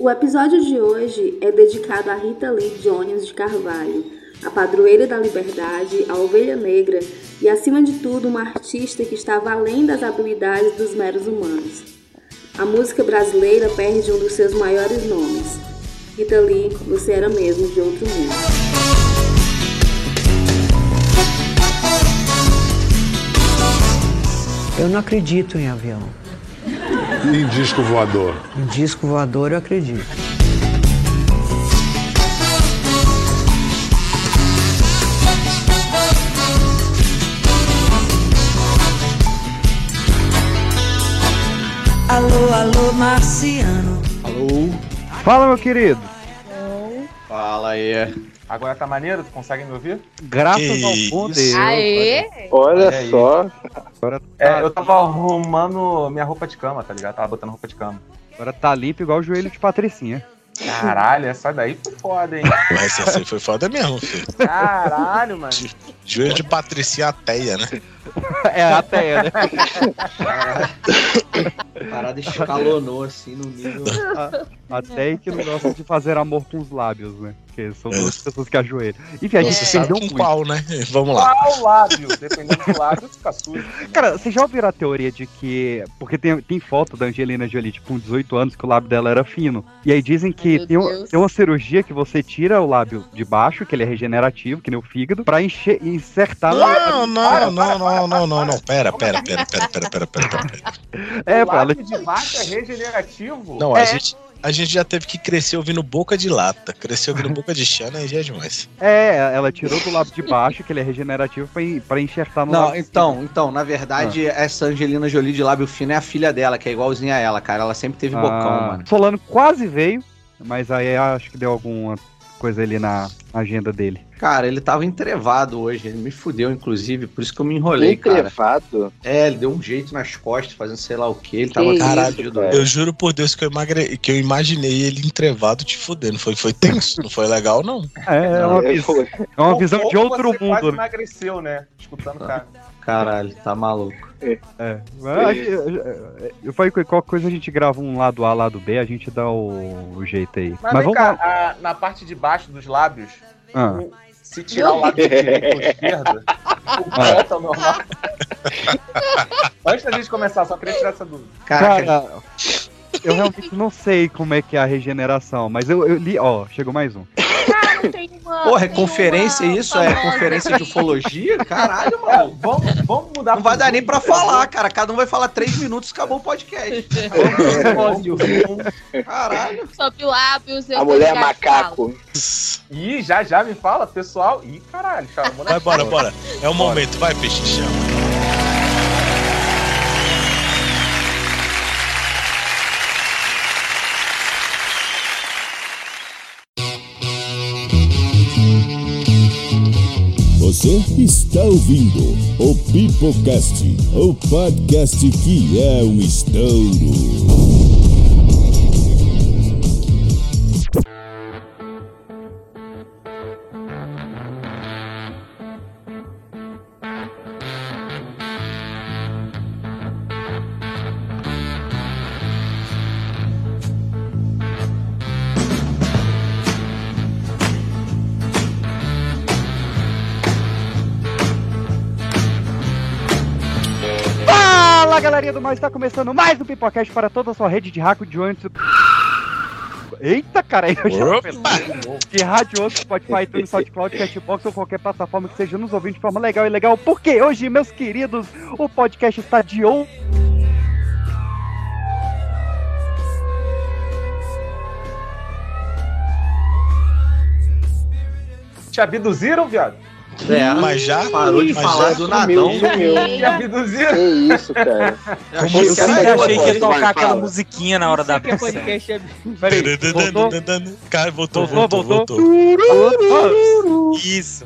O episódio de hoje é dedicado a Rita Lee Jones de Carvalho, a padroeira da liberdade, a ovelha negra e, acima de tudo, uma artista que estava além das habilidades dos meros humanos. A música brasileira perde um dos seus maiores nomes. Rita Lee, você era mesmo de outro mundo. Eu não acredito em avião. Em disco voador. Em disco voador eu acredito. Alô, alô, marciano. Alô? Fala, meu querido. Fala aí. Agora tá maneiro? Tu consegue me ouvir? Graças Que ao bom isso? Deus. Aê! Olha só. Agora É, tá, eu tava arrumando minha roupa de cama, tá ligado? Tava botando roupa de cama. agora tá limpo igual o joelho de Patricinha. Caralho, essa daí foi foda, hein? Mas essa aí foi foda mesmo, filho. Caralho, mano. Joelho de Patricia Ateia, né? É, até, né? Parada escalonou assim no nível. Até que não gosta de fazer amor com os lábios, né? Porque são duas pessoas que ajoelham. Enfim, a gente sabe perdeu muito. qual, né? Vamos lá. Qual lábio? Dependendo do lábio, fica sujo. Cara, vocês já ouviram a teoria de que. Porque tem, tem foto da Angelina Jolie, tipo, com 18 anos, que o lábio dela era fino. E aí dizem que Meu tem, um- tem uma cirurgia que você tira o lábio de baixo, que ele é regenerativo, que nem o fígado, pra encher, insertar no. Não, não, não, não, não, não, não. Pera, pera, pera, pera, pera, pera, pera, pera. É, o pra ela. lábio de vaca é regenerativo? Não, a É. gente, a gente já teve que crescer ouvindo boca de lata. Crescer ouvindo boca de chana aí já é demais. É, ela tirou do lábio de baixo, que ele é regenerativo, pra enxertar no Não, então, então, na verdade, essa Angelina Jolie de lábio fino é a filha dela, que é igualzinha a ela, cara. Ela sempre teve bocão, Ah, mano. Solano quase veio, mas aí acho que deu alguma coisa ali na agenda dele. Cara, ele tava entrevado hoje, ele me fudeu, inclusive, por isso que eu me enrolei, cara. Entrevado. É, ele deu um jeito nas costas, fazendo sei lá o que, ele tava Que Caralho, fudido. cara. Eu juro por Deus que eu, emagre... que eu imaginei ele entrevado te fudendo. Foi, foi tenso, não foi legal, não. É, é uma, Eu- visão, é uma visão de outro você Quase mundo. né? emagreceu, né? Escutando o cara. Caralho, tá maluco. É. É, Eu falei que qualquer coisa a gente grava um lado A, lado B, a gente dá o, o jeito aí. Mas, Mas, vem vamos cá, lá. a- na parte de baixo dos lábios, Ah, o- se tirar o ou esquerdo, o Ah. volta ao normal. Antes da gente começar, só queria tirar essa dúvida. Caraca, cara, eu realmente não sei como é que é a regeneração, mas eu, eu li, ó, chegou mais um. Tem uma. porra, é conferência uma isso? É conferência de ufologia? Caralho, mano. Vamos, vamos mudar Não vai dar nem pra falar, cara. Cada um vai falar três minutos e acabou o podcast. Caralho. Sobre lábios, eu A mulher te falo. Ih, já já me fala, pessoal. Ih, caralho, chamou na Vai, bora, bora. É o momento, vai, peixe, chama. Você está ouvindo o Pipocast, o podcast que é um estouro. Está começando mais um Pipocast para toda a sua rede de rádio de ônibus. Eita, cara, eu já Opa! de rádio ônibus, Spotify, iTunes, SoundCloud, Cashbox ou qualquer plataforma que seja nos ouvindo de forma legal e legal, porque hoje, meus queridos, o podcast está de on... Te abduziram, viado? É, Mas já? parou de Mas falar já do nadão. Te abduziram? Que isso, cara. Eu achei Como que assim? era Eu achei que ia Fala, tocar aquela musiquinha na hora da abertura. Peraí, voltou? Cara, voltou, Voltou, voltou, voltou? voltou. Isso.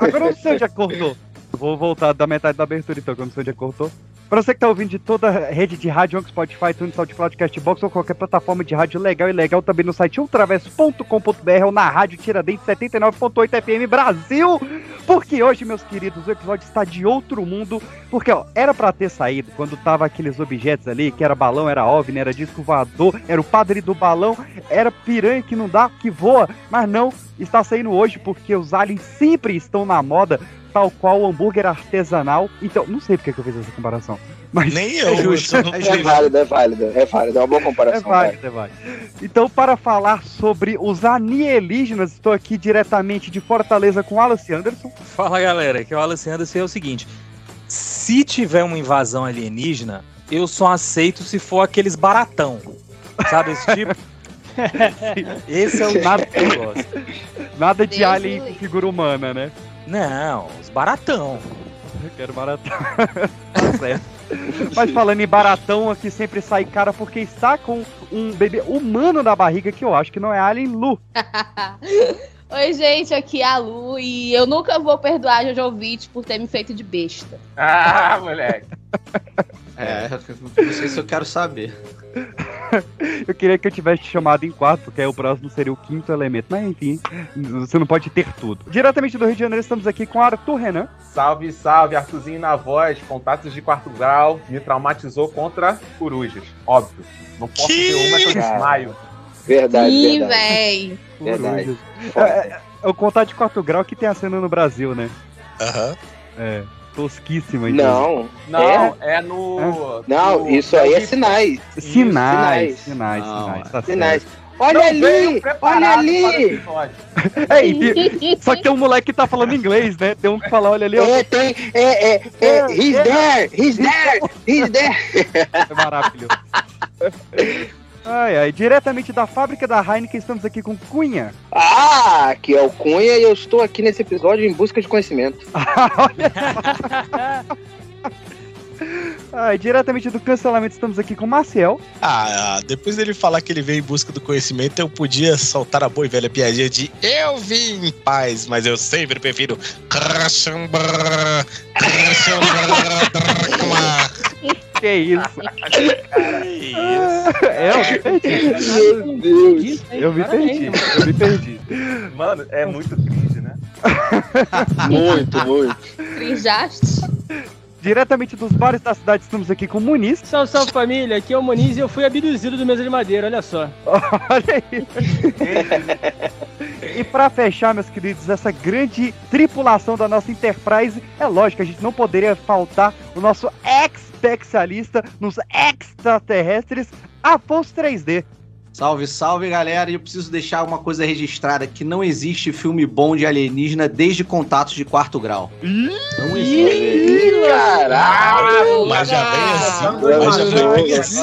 Agora eu não sei onde é que cortou. Vou voltar da metade da abertura então, onde é que cortou. Pra você que tá ouvindo de toda a rede de rádio, Spotify, Tunes, SoundCloud, Castbox ou qualquer plataforma de rádio legal e legal, também no site ultraverso.com.br ou na rádio Tiradentes 79.8 FM Brasil. Porque hoje, meus queridos, o episódio está de outro mundo. Porque, ó, era pra ter saído quando tava aqueles objetos ali, que era balão, era OVNI, era disco voador, era o padre do balão, era piranha que não dá, que voa, mas não, está saindo hoje porque os aliens sempre estão na moda, tal qual o hambúrguer artesanal. Então, não sei porque que eu fiz essa comparação. Mas Nem é eu, justo. eu não É sei. É válido, é válido, é válido. É uma boa É comparação. válido, é válido. Então, para falar sobre os alienígenas, estou aqui diretamente de Fortaleza com Alice Anderson. Fala galera, que é o Alessandro e é o seguinte: se tiver uma invasão alienígena, eu só aceito se for aqueles baratão. Sabe esse tipo? Esse é o nada que eu gosto. Nada de Deus alien com figura humana, né? Não, os baratão. Eu quero baratão. tá certo. Mas falando em baratão, aqui sempre sai cara porque está com um bebê humano na barriga que eu acho que não é alien Lu. Oi, gente, aqui é a Lu e eu nunca vou perdoar a Jojo Witt por ter me feito de besta. Ah, moleque. É, não sei se eu quero saber. Eu queria que eu tivesse te chamado em quarto, porque aí o próximo seria o quinto elemento. Mas enfim, você não pode ter tudo. Diretamente do Rio de Janeiro, estamos aqui com Arthur Renan. Salve, salve, Arthurzinho na voz, contatos de quarto grau, me traumatizou contra corujas. Óbvio. Não posso Que? ver uma que eu Cara. desmaio. Verdade, Ih, véi. Verdade. É, é, é o contato de quarto grau que tem a cena no Brasil, né? Aham. É, tosquíssima. então. Não, Não, é, no. não, no- isso aí é sinais. Sinais, sinais. sinais, Não, sinais, tá Sinais. Olha Não ali, olha ali. É, e- só que tem um moleque que tá falando inglês, né? Tem um que fala, olha ali, ó, É, tem, é, é, é, he's there, he's there, he's there. é maravilhoso. Ai, ai, diretamente da fábrica da Heineken, estamos aqui com Cunha. Ah, aqui é o Cunha e eu estou aqui nesse episódio em busca de conhecimento. Ai, diretamente do cancelamento, estamos aqui com Maciel. Ah, depois dele falar que ele veio em busca do conhecimento, eu podia soltar a boa e velha piadinha de eu vim em paz, mas eu sempre prefiro. Que isso? Que isso? É, eu me perdi. Meu Deus. Eu me perdi. Eu me perdi. Mano, é muito cringe, né? Muito, muito. Crinjaste? Diretamente dos bares da cidade, estamos aqui com Muniz. Salve, salve família, aqui é o Moniz e eu fui abduzido do mesa de madeira, olha só. Olha aí. E pra fechar, meus queridos, essa grande tripulação da nossa Enterprise, é lógico, a gente não poderia faltar o nosso especialista nos extraterrestres, Afonso 3D. Salve, salve, galera. E eu preciso deixar uma coisa registrada: que não existe filme bom de alienígena desde contatos de quarto grau. Não existe. Caralho. Mas já vem assim, mas já vem assim.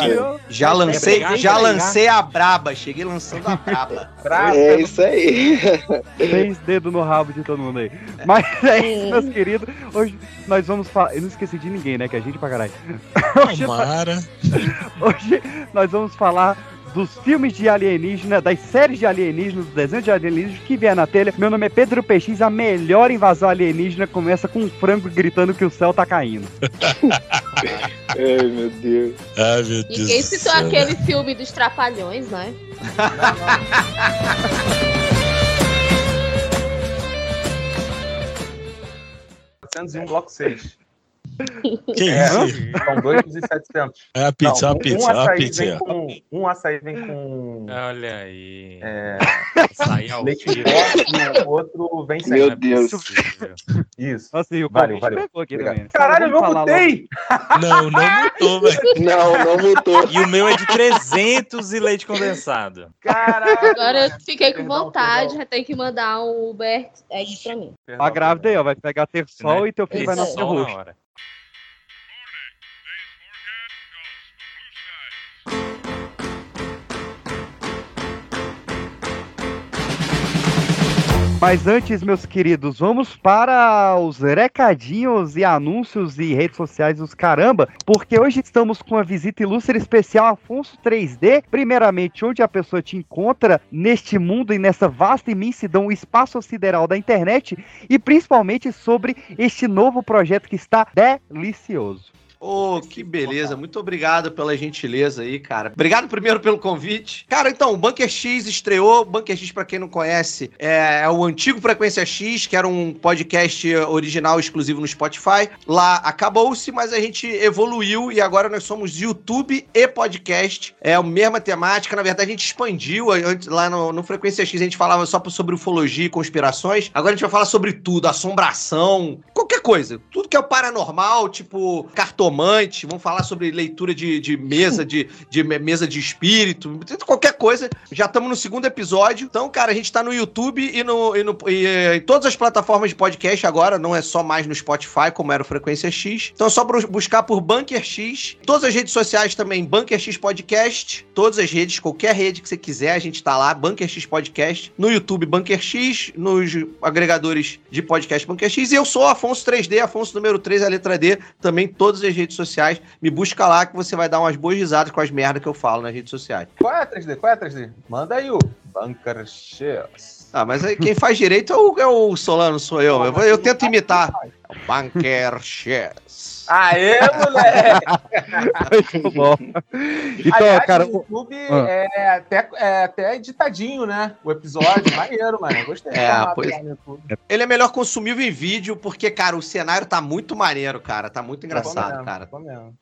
Já lancei, e já lancei a braba. Cheguei lançando a braba. É isso aí. Três dedos no rabo de todo mundo aí. Mas é isso, meus queridos. Hoje nós vamos falar. Eu não esqueci de ninguém, né? Que é gente pra caralho. Hoje, Tomara. hoje nós vamos falar dos filmes de alienígena, das séries de alienígenas, dos desenhos de alienígenas que vier na telha. Meu nome é Pedro PX, a melhor invasão alienígena começa com um frango gritando que o céu tá caindo. Ai, meu Deus. Ai, meu Deus. Ninguém citou céu. aquele filme dos Trapalhões, né? um bloco 6. Que É, isso? são 2 e 700. É a pizza, Não, a um- pizza, um a açaí pizza. Vem com, um açaí vem com Olha aí. é, ao leite forte e o outro vem sem. Meu Não é Deus. Isso. Nossa, e o Valeu, valeu. pegou aqui Obrigado. também. Caralho, eu não mutei! Não, não mudou, velho. Não, não mutou. E o meu é de 300 e leite condensado. Caralho! Agora eu fiquei com vontade, já tem que mandar um Uber Egg pra mim. A grávida aí, ó, vai pegar ter sol Né? e teu filho vai Isso. nascer Sol na roxo. hora. Mas antes, meus queridos, vamos para os recadinhos e anúncios e redes sociais dos caramba, porque hoje estamos com a visita ilustre especial Afonso 3D. Primeiramente, onde a pessoa te encontra neste mundo e nessa vasta imensidão, o espaço sideral da internet, e principalmente sobre este novo projeto que está delicioso. Ô, que beleza. Muito obrigado pela gentileza aí, cara. Obrigado primeiro pelo convite. Cara, então, o Bunker X estreou. Bunker X, pra quem não conhece, é, é o antigo Frequência X, que era um podcast original exclusivo no Spotify. Lá acabou-se, mas a gente evoluiu e agora nós somos YouTube e podcast. É a mesma temática. Na verdade, a gente expandiu. Lá no, no Frequência X a gente falava só sobre ufologia e conspirações. Agora a gente vai falar sobre tudo: assombração, qualquer coisa. Tudo que é o paranormal, tipo cartomante. Vamos falar sobre leitura de, de mesa, de, de me- mesa de espírito, qualquer coisa. Já estamos no segundo episódio. Então, cara, a gente tá no YouTube e, no, e, no, e, em todas as plataformas de podcast agora. Não é só mais no Spotify, como era o Frequência X. Então é só buscar por Bunker X. Todas as redes sociais também, Bunker X Podcast. Todas as redes, qualquer rede que você quiser, a gente tá lá, Bunker X Podcast. No YouTube, Bunker X. Nos agregadores de podcast Bunker X. E eu sou Afonso 3D, Afonso número 3, a letra D. Também todas as redes sociais. Me busca lá que você vai dar umas boas risadas com as merdas que eu falo nas redes sociais. Qual é, 3D? Qual é, 3D? Manda aí o Bunker X. Ah, mas aí quem faz direito é o, é o Solano, sou eu. Eu, eu tento imitar. É Bunker X. Aê, moleque! Muito bom. Então, Aliás, cara. o YouTube Ah. é, até, é até editadinho, né? O episódio, maneiro, mano. Gostei. É, pois-. Ele é melhor consumível em vídeo, porque, cara, o cenário tá muito maneiro, cara. Tá muito engraçado, mesmo, cara.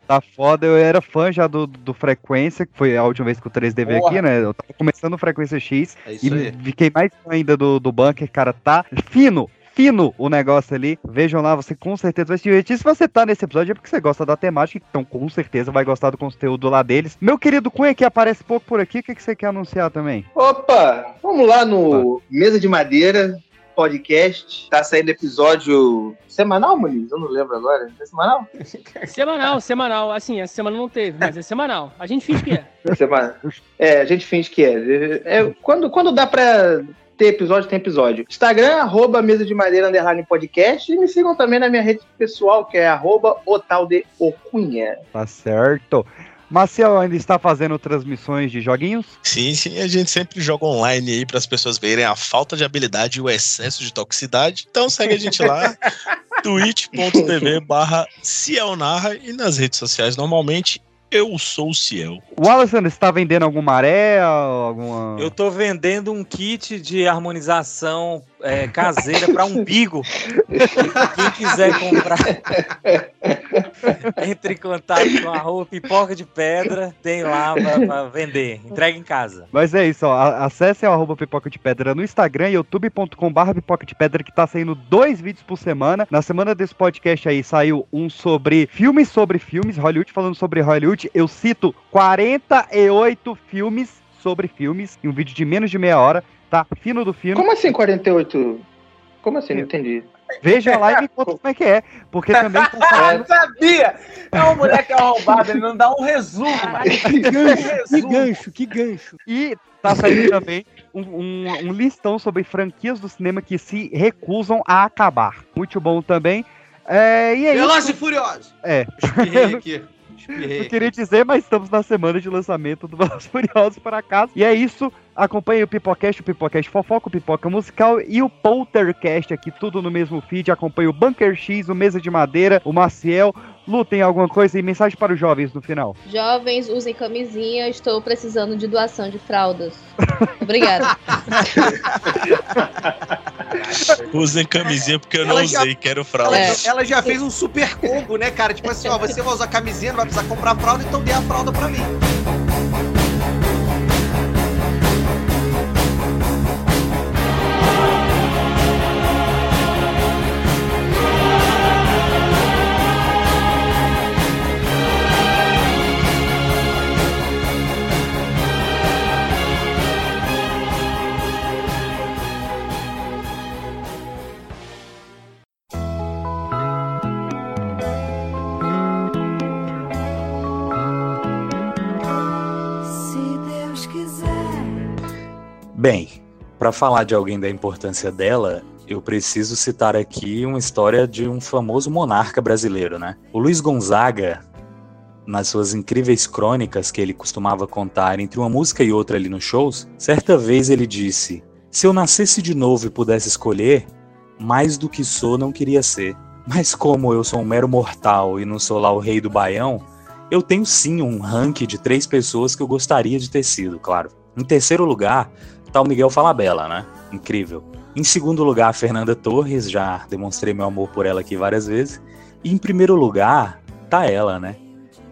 Tá foda, eu era fã já do, do Frequência, que foi a última vez que o 3D veio aqui, né? Eu tava começando o Frequência X É isso e aí. fiquei mais fã ainda do, do Bunker, cara, tá fino. Fino o negócio ali. Vejam lá, você com certeza vai se divertir. Se você tá nesse episódio é porque você gosta da temática, então com certeza vai gostar do conteúdo lá deles. Meu querido Cunha, que aparece pouco por aqui, o que, que você quer anunciar também? Opa, vamos lá no Mesa de Madeira podcast. Tá saindo episódio semanal, Muniz? Eu não lembro agora. É semanal? Semanal, semanal. Assim, essa semana não teve, mas é semanal. A gente finge que é. Semana. É, a gente finge que é. É, quando, quando dá pra ter episódio, tem episódio. Instagram, arroba Mesa de Madeira, underline podcast. E me sigam também na minha rede pessoal, que é arroba Ocunha. Tá certo. Marcel ainda está fazendo transmissões de joguinhos? Sim, sim, a gente sempre joga online aí para as pessoas verem a falta de habilidade e o excesso de toxicidade. Então segue a gente lá, twitch.tv barra Cielnarra e nas redes sociais normalmente eu sou o Ciel. O Alessandro está vendendo alguma maré, alguma... Eu tô vendendo um kit de harmonização é, caseira para umbigo. Quem quiser comprar, entre em contato com a rua Pipoca de Pedra, tem lá para vender. Entrega em casa. Mas é isso, ó. a- Acessem o arroba Pipoca de Pedra no Instagram, youtube.com.br Pipoca de Pedra, que tá saindo dois vídeos por semana. Na semana desse podcast aí saiu um sobre filmes sobre filmes, Hollywood falando sobre Hollywood. Eu cito 48 filmes sobre filmes em um vídeo de menos de meia hora. Tá fino do fino. Como assim 48? Como assim? Não entendi. Veja lá e me conta como é que é. Porque também Ah, saindo. sabia! É um moleque arrombado, ele não dá um resumo. Que gancho, que gancho, que gancho. E tá saindo também um, um- um listão sobre franquias do cinema que se recusam a acabar. Muito bom também. É, e é Velozes e isso. Furiosos. É. Espirrei aqui. Eu queria dizer, mas estamos na semana de lançamento do Velozes Furiosos para casa. E é isso. Acompanhe o Pipocast, o Pipocast Fofoca, o Pipoca Musical e o Poltercast aqui, tudo no mesmo feed. Acompanhe o Bunker X, o Mesa de Madeira, o Maciel. Lutem alguma coisa e mensagem para os jovens no final. Jovens, usem camisinha, estou precisando de doação de fraldas. Obrigada. Usem camisinha porque eu não Ela já- usei, quero Ela, fralda. ela já fez um super combo, né, cara? Tipo assim, ó, você vai usar camisinha, não vai precisar comprar fralda, então dê a fralda pra mim. Bem, para falar de alguém da importância dela, eu preciso citar aqui uma história de um famoso monarca brasileiro, né? O Luiz Gonzaga, nas suas incríveis crônicas que ele costumava contar entre uma música e outra ali nos shows, certa vez ele disse: Se eu nascesse de novo e pudesse escolher, mais do que sou não queria ser. Mas como eu sou um mero mortal e não sou lá o rei do baião, eu tenho sim um ranking de três pessoas que eu gostaria de ter sido, claro. Em terceiro lugar, tá o Miguel Falabella, né? Incrível. Em segundo lugar, a Fernanda Torres, já demonstrei meu amor por ela aqui várias vezes. E em primeiro lugar, tá ela, né?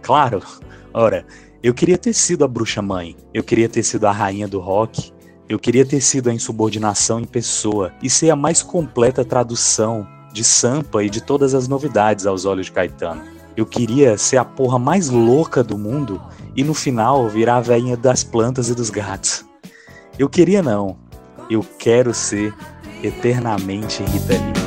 Claro, ora, eu queria ter sido a bruxa mãe, eu queria ter sido a rainha do rock, eu queria ter sido a insubordinação em pessoa e ser a mais completa tradução de Sampa e de todas as novidades aos olhos de Caetano. Eu queria ser a porra mais louca do mundo e no final virar a velhinha das plantas e dos gatos. Eu queria não. Eu quero ser eternamente Rita Lee.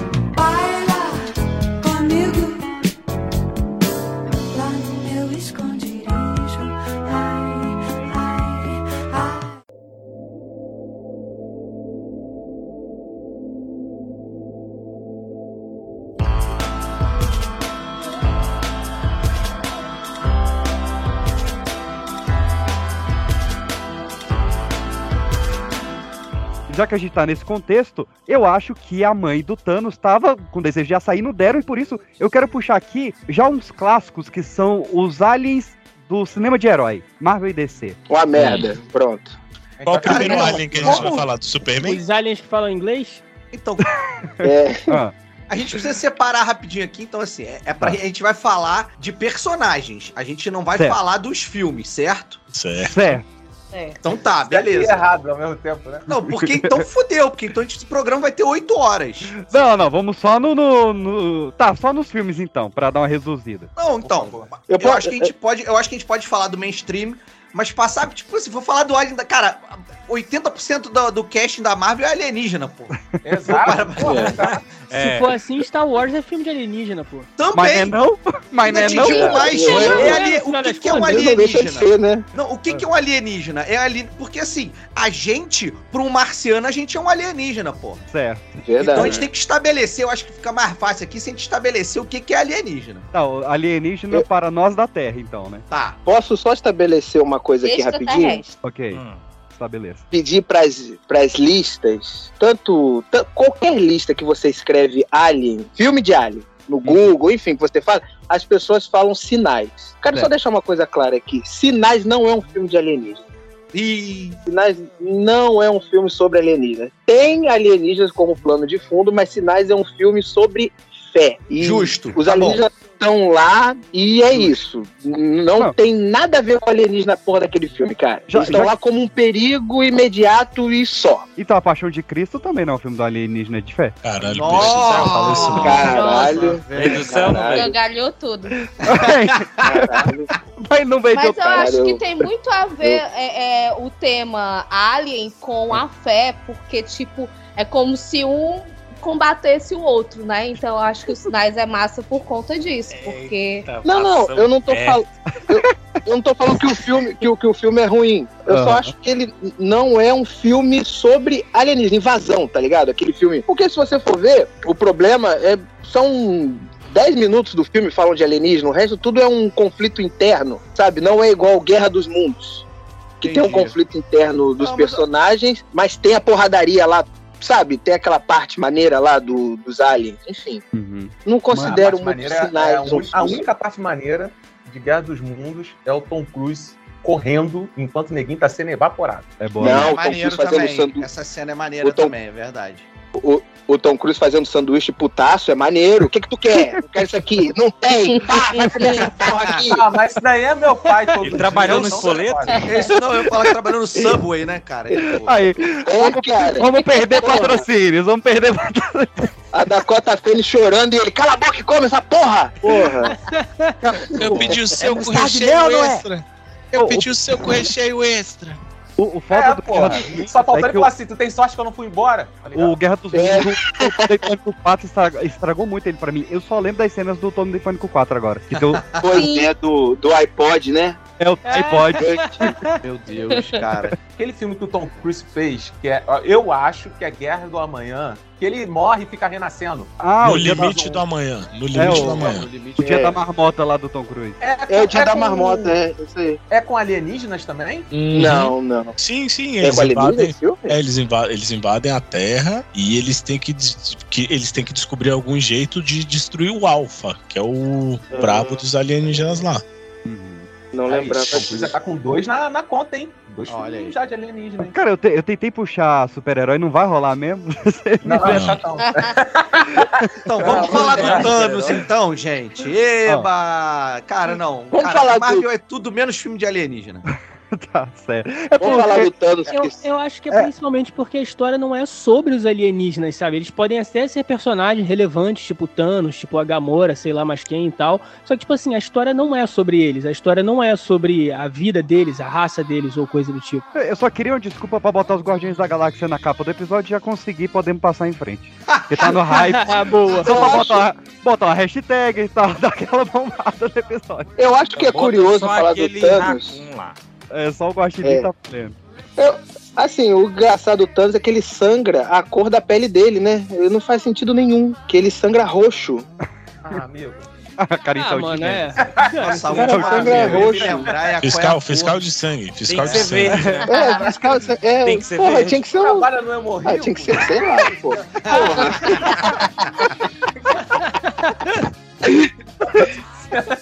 Que a gente tá nesse contexto, eu acho que a mãe do Thanos tava com desejo de açaí, não deram, e por isso eu quero puxar aqui já uns clássicos que são os aliens do cinema de herói, Marvel e DC. Uma merda, pronto. Qual o primeiro Cara, alien que a gente como- vai falar? Do Superman? Os aliens que falam inglês? Então, É. Ah, a gente precisa separar rapidinho aqui. Então, assim, é, é pra, a gente vai falar de personagens. A gente não vai Certo. falar dos filmes, certo? Certo. certo. Então tá, e beleza. errado ao mesmo tempo, né? Não, porque então fudeu, porque então esse programa vai ter oito horas. Não, não, vamos só no, no- no- Tá, só nos filmes então, pra dar uma reduzida. Não, então, eu, Eu acho que a gente pode, eu acho que a gente pode falar do mainstream, mas passar, tipo, se for falar do Alien da, cara, 80% do, do casting da Marvel é alienígena, pô. Exato. exato. É. Se for assim, Star Wars é filme de alienígena, pô. Também. Mas é não? Mas não é não? mais, É, é, é, ali- o que, é um não alienígena? ser, né? Não, o que, que é um alienígena? É ali, porque assim, a gente, pra um marciano, a gente é um alienígena, pô. Certo. Verdade. Então a gente tem que estabelecer, eu acho que fica mais fácil aqui se a gente estabelecer o que, que é alienígena. Tá, o alienígena para nós da Terra, então, né? Tá. Posso só estabelecer uma coisa aqui rapidinho? Ok, Hum. Estabeleça. Pedir pras, pras listas, tanto, ta- qualquer lista que você escreve Alien, filme de Alien, no Google, enfim, que você fala, as pessoas falam sinais. Quero só Certo. deixar uma coisa clara aqui: Sinais não é um filme de alienígena. E. Sinais não é um filme sobre alienígenas. Tem alienígenas como plano de fundo, mas Sinais é um filme sobre fé. E Justo. Os tá bom. Estão lá e é isso. Não, Não. tem nada a ver com alienígena na porra daquele filme, cara. Já- estão já- lá como um perigo imediato e só. Então, A Paixão de Cristo também não é um filme do alienígena de fé. Caralho, Nossa. bicho, isso não. Caralho. Rei do céu, Caralho. Gangalhou tudo. Caralho. Mas não veio Mas eu cara, acho que eu- tem muito a ver é, é, o tema Alien com a fé, porque, tipo, é como se um combatesse o outro, né? Então eu acho que os sinais é massa por conta disso, porque. Não, não, eu não tô falando. Eu, eu não tô falando que o filme, que, o- que o filme é ruim. Eu só Aham. acho que ele não é um filme sobre alienígena, invasão, tá ligado? Aquele filme. Porque se você for ver, o problema é. São 10 minutos do filme falam de alienígena, o resto tudo é um conflito interno, sabe? Não é igual Guerra dos Mundos. Que tem um Entendi. conflito interno dos Não, mas- personagens, mas tem a porradaria lá, sabe? Tem aquela parte maneira lá do, dos aliens. Enfim, Uhum. não considero muito maneira sinais. é a, um única parte maneira de Guerra dos Mundos é o Tom Cruise correndo enquanto o neguinho tá sendo evaporado. É bom. Não, o Tom maneiro Cruise fazendo também. sandu- Essa cena é maneira O Tom- também, é verdade. o, o Tom Cruise fazendo sanduíche putaço é maneiro. O que que tu quer? Eu quero isso aqui. Não tem. Pá, vai comer essa porra aqui. Ah, mas isso daí é meu pai todo Ele trabalhou no espoleto? Esse não, eu falo que trabalhou no Subway, né, cara? Tipo, Aí, É, cara. vamos perder patrocínios, vamos perder A Dakota Fanning chorando e ele, cala a boca e come essa porra. Porra. Eu pedi o seu com mostarda de recheio é? extra. Eu pedi o seu com recheio extra. O, o foda É, do porra. Guerra dos Mundos Só faltou é ele falar assim, tu tem sorte que eu não fui embora. tá? O Guerra dos É. Mundos, o Tom Defânico 4 estragou, estragou muito ele pra mim. Eu só lembro das cenas do Tom Defânico 4 agora. Que deu, Pois é, do, do iPod, né? É o iPod. Meu Deus, cara. Aquele filme que o Tom Cruise fez, que é, eu acho que é Guerra do Amanhã, que ele morre e fica renascendo. Ah, no o dia, limite da, do amanhã. No É, limite o- do amanhã. o dia É. da marmota lá do Tom Cruise. É o dia da com- marmota, é isso aí. É com alienígenas também? Uhum. Não, não. Sim, sim, É eles invadem. É, eles, inva- eles invadem a Terra e eles têm que, que- eles têm que descobrir algum jeito de destruir o Alpha, que é o brabo dos alienígenas lá. Não Aí, lembrava já tá com dois na, na conta, hein? Dois Olha filmes já de alienígena, hein? Cara, eu, te- eu tentei puxar super-herói, não vai rolar mesmo? Não, não, chatão. Então, vamos Não, falar não, do Thanos, não. então, gente. Eba! Cara, não. Vamos cara, falar Marvel é tudo menos filme de alienígena. tá certo. É Vamos falar do Thanos. Eu, eu acho que é, principalmente porque a história não é sobre os alienígenas, sabe? Eles podem até ser personagens relevantes, tipo Thanos, tipo a Gamora, sei lá mais quem e tal. Só que, tipo assim, a história não é sobre eles. A história não é sobre a vida deles, a raça deles ou coisa do tipo. Eu só queria uma desculpa pra botar os Guardiões da Galáxia na capa do episódio e já consegui, podemos passar em frente. Porque tá no hype. Ah, boa. Só pra botar, botar uma hashtag e tal, dar aquela bombada no episódio. Eu acho que é curioso só falar do aquele Thanos. raccoon lá. É só o Guaxinim É. tá pleno. Assim, o engraçado do Thanos é que ele sangra a cor da pele dele, né? Não faz sentido nenhum. Que ele sangra roxo. Ah, amigo. Carinho Ah, mano, é. Nossa, Cara, o sangue coisa é eu roxo. é Fiscal, é fiscal de sangue, Tem fiscal que de sangue. né? É, mas cara, é, Tem que ser porra, verde. tinha que ser um. Trabalha no Hemorrio. Ah, tinha que ser, sei lá, pô. Porra,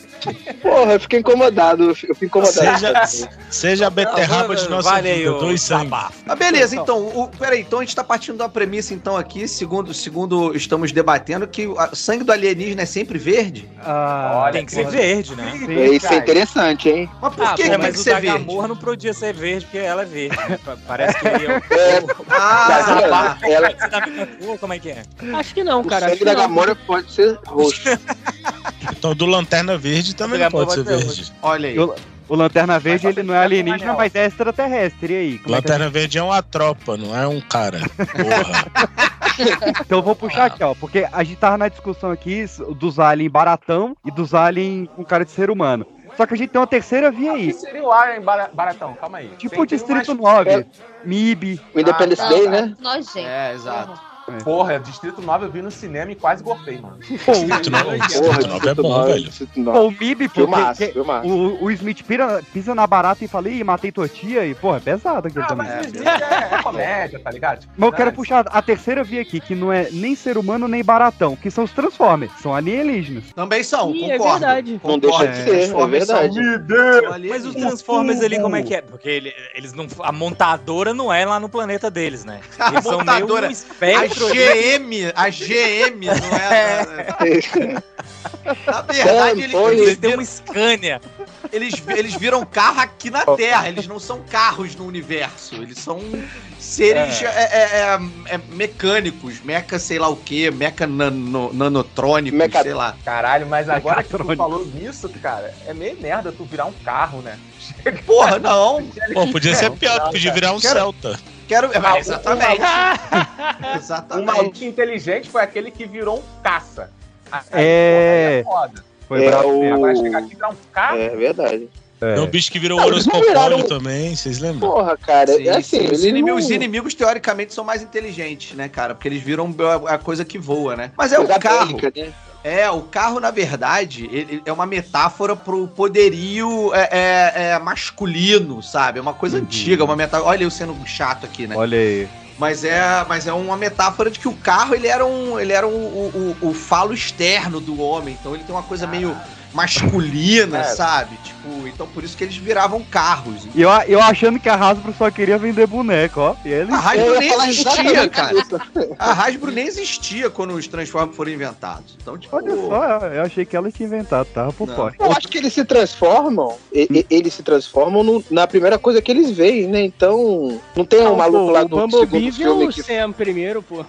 eu fiquei incomodado. Eu fico incomodado. Seja, seja a beterraba de nossa Vale vida, o dois sangue. Ah, beleza, então, o, peraí, então a gente tá partindo da premissa, então, aqui, segundo, segundo estamos debatendo, que o sangue do alienígena é sempre verde? Ah, Olha, Tem que ser porra. verde, né? Isso é interessante, hein? Mas por Ah, que pô, tem mas que o ser da verde? Gamorra não podia ser verde, porque ela é verde. Pa- Parece que ele é o- É, Ah, ela, ela, Você tá vendo como é que é? Acho que não, o cara. acho sangue da. Gamora pode ser roxo. Então, do Lanterna Verde também não pode ser verde. olha aí. O, o Lanterna Verde, ele não é alienígena, mas é extraterrestre. E aí? Como é que a Lanterna Verde é uma tropa, não é um cara. Porra. Então eu vou puxar aqui, ó, porque a gente tava na discussão aqui dos aliens baratão e dos aliens com cara de ser humano. Só que a gente tem uma terceira via O que aí. seria o Alien Bara- Baratão? Calma aí. Tipo o Distrito umas- 9, MIB. O Independence Ah, Day, Não, né? Nojento. É, exato. Porra, Distrito 9 eu vi no cinema e quase gorfei, mano. Pô, Distrito Nove- Porra, Distrito Nove é bom, velho. Pô, o MIB, filmaço. o, o Smith pira- pisa na barata e fala, ih, matei tua tia, e porra, é pesado aquilo Ah, também. mas é, é comédia, tá ligado? Mas eu quero puxar a terceira via aqui, que não é nem ser humano nem baratão, que são os Transformers, são alienígenas. Também são, Ih, é concordo. verdade. Não deixa de ser, é verdade. Mas os Transformers ali, como é que é? Porque ele- eles não. A montadora não é lá no planeta deles, né? A Eles são meio um espectro. GM, a GM, não é? Na verdade, eles. Eles têm viram, um Scania. eles, eles viram carro aqui na Terra. Eles não são carros no universo. Eles são seres é. é, é, é, mecânicos, meca sei lá o que, meca nano, nanotrônicos, Meca- sei lá. Caralho, mas agora que tu falou nisso, cara, é meio merda tu virar um carro, né? Porra, não. Pô, podia ser pior, podia virar um Celta. Quero. Não, exatamente. Um exatamente. maluco inteligente foi aquele que virou um caça. Aí, É. porra, aí é foda. Foi É, bravo o-. Agora chegar aqui e virar um carro. É verdade. É. Tem um bicho que virou horoscopólio viraram- também, vocês lembram? Porra, cara, Sim, é assim, sim. Os, não... os inimigos, teoricamente, são mais inteligentes, né, cara? Porque eles viram a, coisa que voa, né? Mas é o carro. bélica, né? É, o carro, na verdade, ele é uma metáfora pro poderio é, é, é, masculino, sabe? É uma coisa Uhum. antiga, uma metáfora. Olha eu sendo chato aqui, né? Olha aí. Mas é, mas é uma metáfora de que o carro ele era um, ele era um, o, o, o falo externo do homem. Então ele tem uma coisa meio masculina, É. sabe? Tipo, então por isso que eles viravam carros. E eu, eu achando que a Hasbro só queria vender boneco, ó. E ele... A Hasbro nem existia, cara. A Hasbro nem existia quando os Transformers foram inventados. Então, tipo. Olha só, eu achei que ela tinha inventado, tava por fora. Eu acho que eles se transformam, e- e- eles se transformam no- na primeira coisa que eles veem, né? Então, não tem um Não, maluco pô, lá o do Bumblebee segundo viu filme o que... Sam primeiro, pô.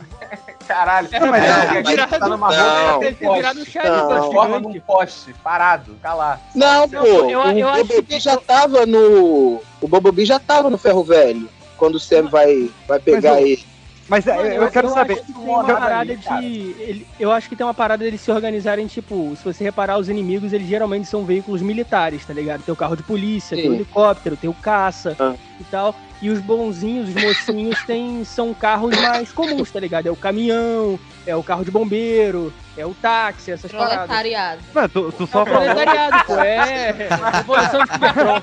Caralho. É, mas é, é, tá numa não. rua, Deve ter virado Não. transforma gigante. num poste, parado, tá lá. Não, Não, pô, eu- o eu acho Bumblebee que- já tava no... O Bumblebee já tava no Ferro Velho, quando o Sam vai, vai pegar Mas o- ele. Mas é, Mano, eu, quero acho saber. que tem uma parada de. ele- eu acho que tem uma parada deles se organizarem, tipo, se você reparar, os inimigos, eles geralmente são veículos militares, tá ligado? Tem o carro de polícia, tem o Sim. helicóptero, tem o caça Ah. e tal. E os bonzinhos, os mocinhos, tem, são carros mais comuns, tá ligado? É o caminhão, é o carro de bombeiro, é o táxi, essas paradas. Proletariado. Tu, tu É só o falou. proletariado, pô, é. Revolução de Cybertron.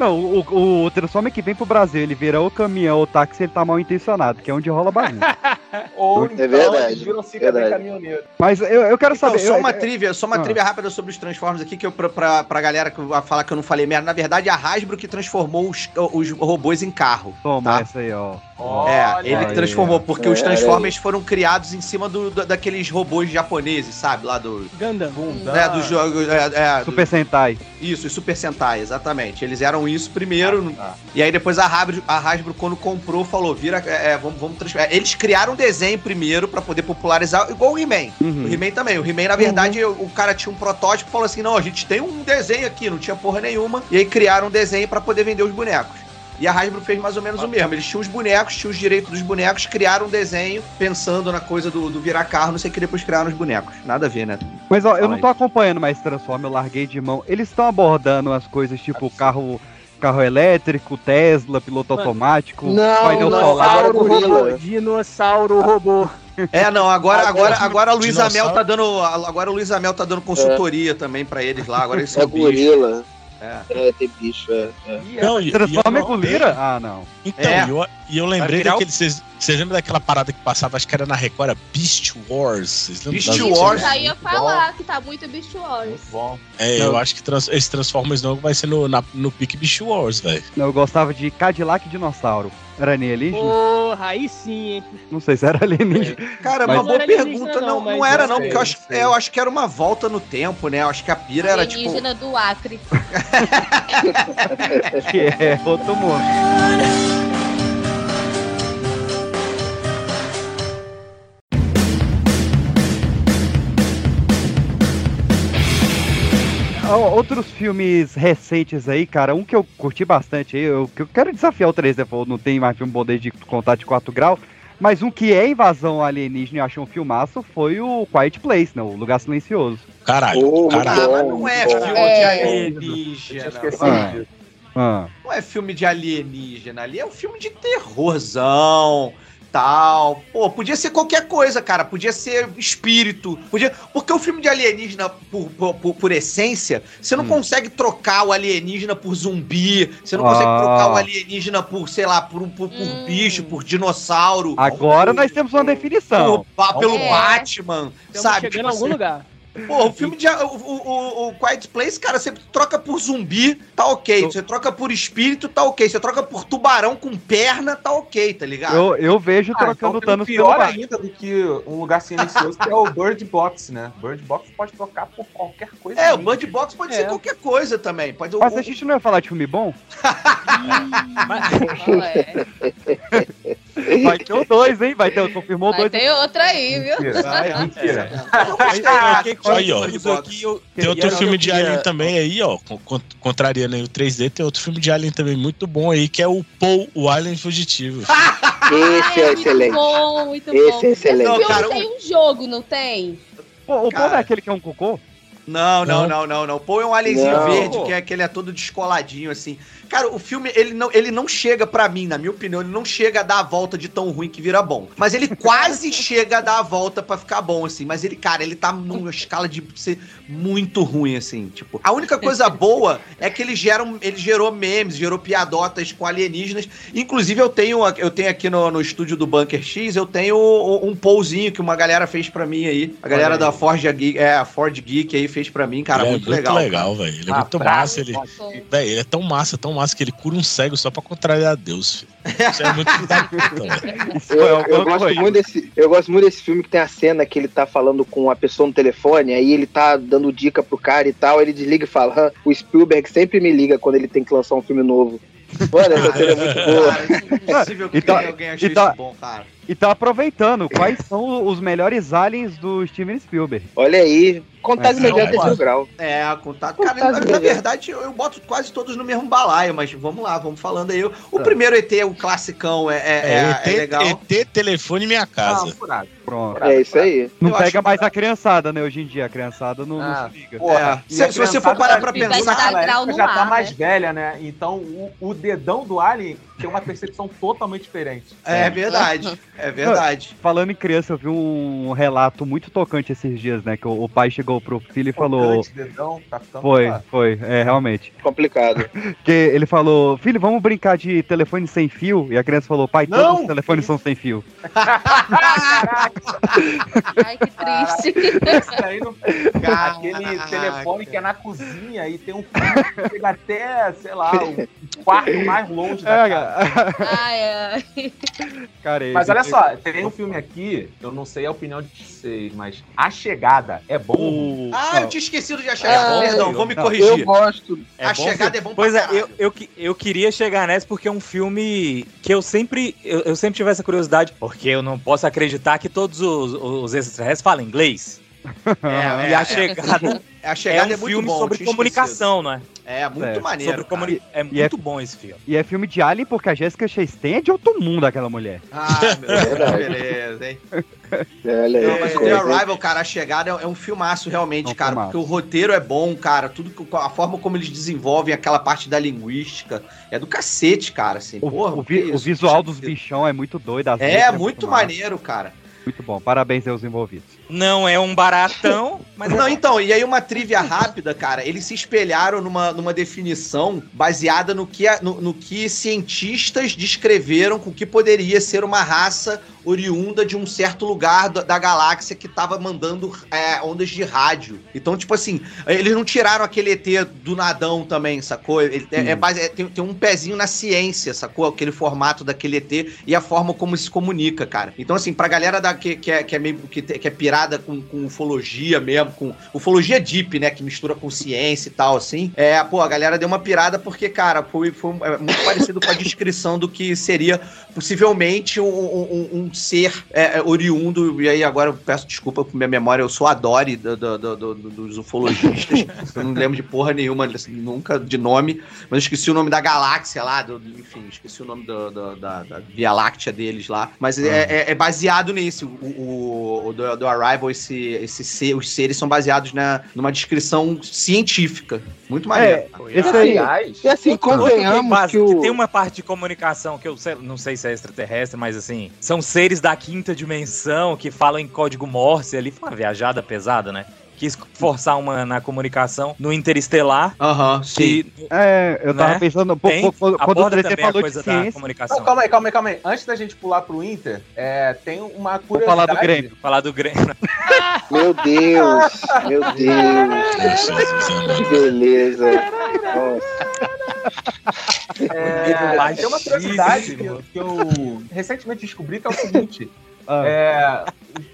Não, o, o, o Transformer que vem pro Brasil, ele vira o caminhão ou táxi, ele tá mal intencionado, que é onde rola bagunça. Ou É então verdade, eles viram fica bem verdade. caminhoneiro. Mas eu, eu quero Então, saber. só eu- uma eu- trivia, só uma Ah. trivia rápida sobre os Transformers aqui, que eu, pra, pra, pra galera que vai falar que eu não falei merda. Na verdade, é a Hasbro que transformou os, os robôs em carro. Toma essa aí, ó. É, ele aí, transformou, porque os É, Transformers foram criados em cima do, do- daqueles robôs japoneses, sabe? Lá do. Gundam. É, do jogo. É, é, Super Sentai. Isso, os Super Sentai, exatamente. Eles eram isso primeiro. no- E aí depois a Hasbro, a Hasbro quando comprou, falou: vira, é, é, vamos, vamos transferir. Eles criaram um desenho primeiro pra poder popularizar, igual o He-Man. Uhum. O He-Man também. O He-Man, na verdade, o, o cara tinha um protótipo e falou assim: não, a gente tem um desenho aqui, não tinha porra nenhuma. E aí criaram um desenho pra poder vender os bonecos. E a Hasbro fez mais ou menos o mesmo. Eles tinham os bonecos, tinham os direitos dos bonecos, criaram um desenho pensando na coisa do, do virar carro, não sei o que, depois criaram os bonecos. Nada a ver, né? Mas ó, eu Fala não aí. tô acompanhando mais Transformer, eu larguei de mão. Eles estão abordando as coisas tipo carro, carro elétrico, Tesla, piloto Mano, automático, não, painel não, solar. Dinossauro gorila. robô. Dinossauro robô. É, não, agora, agora, agora a Luísa. Mel tá dando. Agora a Luísa Mel tá dando consultoria também pra eles lá. Agora eles são É gorila. É. É, tem bicho, é. é. Não, e- e Transformer eu com não- Lira? Ah, não. Então, É. e eu, e eu lembrei o- daquele. Vocês vocês lembram daquela parada que passava, acho que era na Record, era Beast Wars? Vocês lembram Beast das- Wars. já ia falar que tá muito Beast Wars. Bom. É, Não. eu acho que trans- esse Transformers novo vai ser no, na- no pique Beast Wars, velho. Eu gostava de Cadillac Dinossauro. Era alienígena? Porra, aí sim, hein? Não sei se era alienígena. Cara, Mas- uma boa pergunta. Não, não, não, era, eu não, sei, porque eu acho, é, eu acho que era uma volta no tempo, né? Eu acho que a pira era tipo. Alienígena do Acre. Que é outro mundo. Outros filmes recentes aí, cara, um que eu curti bastante aí, eu, que eu quero desafiar o 3D, falou, não tem mais filme bom desde Contato de 4 graus, mas um que é invasão alienígena e eu achei um filmaço foi o Quiet Place, né, o Lugar Silencioso. Caralho, Oh, caralho. Ah, mas não é bom. filme de É. Alienígena. Ah. Ah, Não é filme de alienígena ali, é um filme de terrorzão, tal. Pô, podia ser qualquer coisa, cara. Podia ser espírito. Podia... Porque o filme de alienígena, por, por, por- por essência, você não Hum. consegue trocar o alienígena por zumbi. Você não Ah. consegue trocar o alienígena por, sei lá, por, por, por Hum. bicho, por dinossauro. agora nós temos uma definição. por- pelo É. Batman, Estamos sabe? chegando Tipo em algum assim, lugar. Pô, o filme de. O, o, o- o Quiet Place, cara, você troca por zumbi, tá ok. Você troca por espírito, tá ok. Você troca por tubarão com perna, tá ok, tá ligado? Eu, eu vejo Ah, trocando então Thanos pelo pior Batman. ainda do que um lugar silencioso, que é o Bird Box, né? Bird Box pode trocar por qualquer coisa. É, o ali. Bird Box pode ser É. qualquer coisa também. Pode, Mas o- a gente não ia falar de filme bom? É. Vai ter o dois, hein? Vai ter, confirmou Vai dois. ter outra aí, viu? Mentira. Aí, ó. Tem outro filme de Alien também aí, ó. con- con- Contrariando aí o 3D, tem outro filme de Alien também muito bom aí, que é o Paul, o Alien Fugitivo. Esse é muito excelente. bom, muito Esse bom. é excelente. Não, Esse filme tem um jogo, não tem? Pô, o Paul é aquele que é um cocô? Não, não, Não. não, não. Pô, é um alienzinho Não. verde, que é que ele é todo descoladinho, assim. Cara, o filme, ele não, ele não chega, pra mim, na minha opinião, ele não chega a dar a volta de tão ruim que vira bom. Mas ele quase chega a dar a volta pra ficar bom, assim. Mas ele, cara, ele tá numa escala de ser muito ruim, assim. Tipo, a única coisa boa é que ele, gera, um- ele gerou memes, gerou piadotas com alienígenas. Inclusive, eu tenho, eu tenho aqui no, no estúdio do Bunker X, eu tenho um pouzinho que uma galera fez pra mim aí. A galera da Ford Geek, é, a Ford Geek aí fez pra mim, cara, Ele muito, é legal. legal, velho. Ele é Ah, muito massa. Ele, Véi, ele é tão massa, tão massa que ele cura um cego só pra contrariar Deus, filho. Isso é muito da puta, Eu, é gosto muito desse, eu gosto muito desse filme que tem a cena que ele tá falando com a pessoa no telefone, aí ele tá dando dica pro cara e tal, ele desliga e fala: "Hã, o Spielberg sempre me liga quando ele tem que lançar um filme novo. Mano, essa cena é muito boa. Cara, é impossível que Então- alguém achou então- isso bom, cara. E tá aproveitando, quais são os melhores aliens do Steven Spielberg? Olha aí, contato É, imediato não, terceiro grau. É, contato. Cara, na, na verdade, eu, eu boto quase todos no mesmo balaio, mas vamos lá, vamos falando aí. O primeiro ET, o classicão, é, é, É, é- é ET, legal. ET telefone minha Ah, casa. furado. Pronto. É isso aí. Não Eu pega mais a criançada, né? Hoje em dia, a criançada não, não Ah, se liga. Porra, É. Se- se você for parar pra no já tá ar, mais né? velha, né? Então o dedão do Alien ter uma percepção totalmente diferente. É verdade, é verdade. Falando em criança, eu vi um relato muito tocante esses dias, né? Que o, o pai chegou pro filho e falou. Dedão, tá Foi, claro. foi, é, realmente. Complicado. Que ele falou, filho, vamos brincar de telefone sem fio? E a criança falou, pai, Não! todos os telefones são sem fio. Ai, que triste. Daí não- Aquele telefone que é na cozinha e tem um fio que chega até, sei lá, o quarto mais longe da É, casa. Ai, ai. Cara, Mas olha só, tem um filme aqui, eu não sei a opinião de vocês, mas A Chegada é bom? O- Ah, eu tinha esquecido de A Chegada. bom, Perdão, vou me Não, corrigir. Eu gosto. A bom Chegada é bom pra Pois é, eu, eu, eu queria chegar nessa porque é um filme que eu sempre, eu, eu sempre tive essa curiosidade, porque eu não posso acreditar que todos os, os extraterrestres falam inglês. É, e é, a chegada A é Chegada um é, muito filme bom. sobre comunicação, né? esquecido. É, muito É, maneiro. Sobre comuni-. É E muito bom esse filme. E é filme de Alien porque a Jessica Chastain é de outro mundo, aquela mulher. Ah, meu Deus, beleza, hein? Olha aí. Não, mas o É, The Arrival, cara, a chegada é, é um filmaço realmente, É um cara, filmaço. porque o roteiro é bom, cara, tudo que- a forma como eles desenvolvem aquela parte da linguística é do cacete, cara, assim. O, Porra, o vi- o visual dos bichão é muito doido. É, muito maneiro, cara. Muito bom. Parabéns aos envolvidos. Não é um baratão, mas é Não, bom. então, e aí uma trivia rápida, cara, eles se espelharam numa, numa definição baseada no que, no, no que cientistas descreveram com que poderia ser uma raça oriunda de um certo lugar da, da galáxia que tava mandando é, ondas de rádio. Então, tipo assim, eles não tiraram aquele ET do nadão também, sacou? Ele, é, é base- é- tem, tem um pezinho na ciência, sacou? Aquele formato daquele ET e a forma como se comunica, cara. Então, assim, pra galera da, que, que, é, que é meio que, que é pirada com, com ufologia mesmo, com ufologia deep, né? Que mistura com ciência e tal, assim. É, pô, a galera deu uma pirada porque, cara, foi, foi é, muito parecido com a descrição do que seria possivelmente um, um- um ser é, é, oriundo. E aí, agora eu peço desculpa por minha memória, eu sou a Dory do- do- do- do- dos ufologistas. eu não lembro de porra nenhuma, assim, nunca de nome, mas eu esqueci o nome da galáxia lá, enfim, esqueci o nome da, da Via Láctea deles lá. Mas é, é- é baseado nisso. O, o, o do, do Arrival, esse, esse ser, os seres são baseados na, numa descrição científica. Muito maneiro. Esse aí, Aliás, E assim, que, convenhamos que que o. tem uma parte de comunicação que eu sei- não sei se é extraterrestre, mas assim, são seres da quinta dimensão que falam em código Morse ali, foi uma viajada pesada, né? Quis forçar uma na comunicação no Interestelar. Aham, sim. Que, É, eu tava Né? pensando, pô, tem, quando, quando o aborda 3D também a falou de coisa da ciência, comunicação. Não, calma aí, calma aí, calma aí. Antes da gente pular pro Inter, é, tem uma vou curiosidade. falar do Grêmio. Falar do Grêmio. Meu Deus, meu Deus. Que beleza. Nossa. É, tem uma curiosidade que, eu- que eu recentemente descobri que é o seguinte. Ah. É,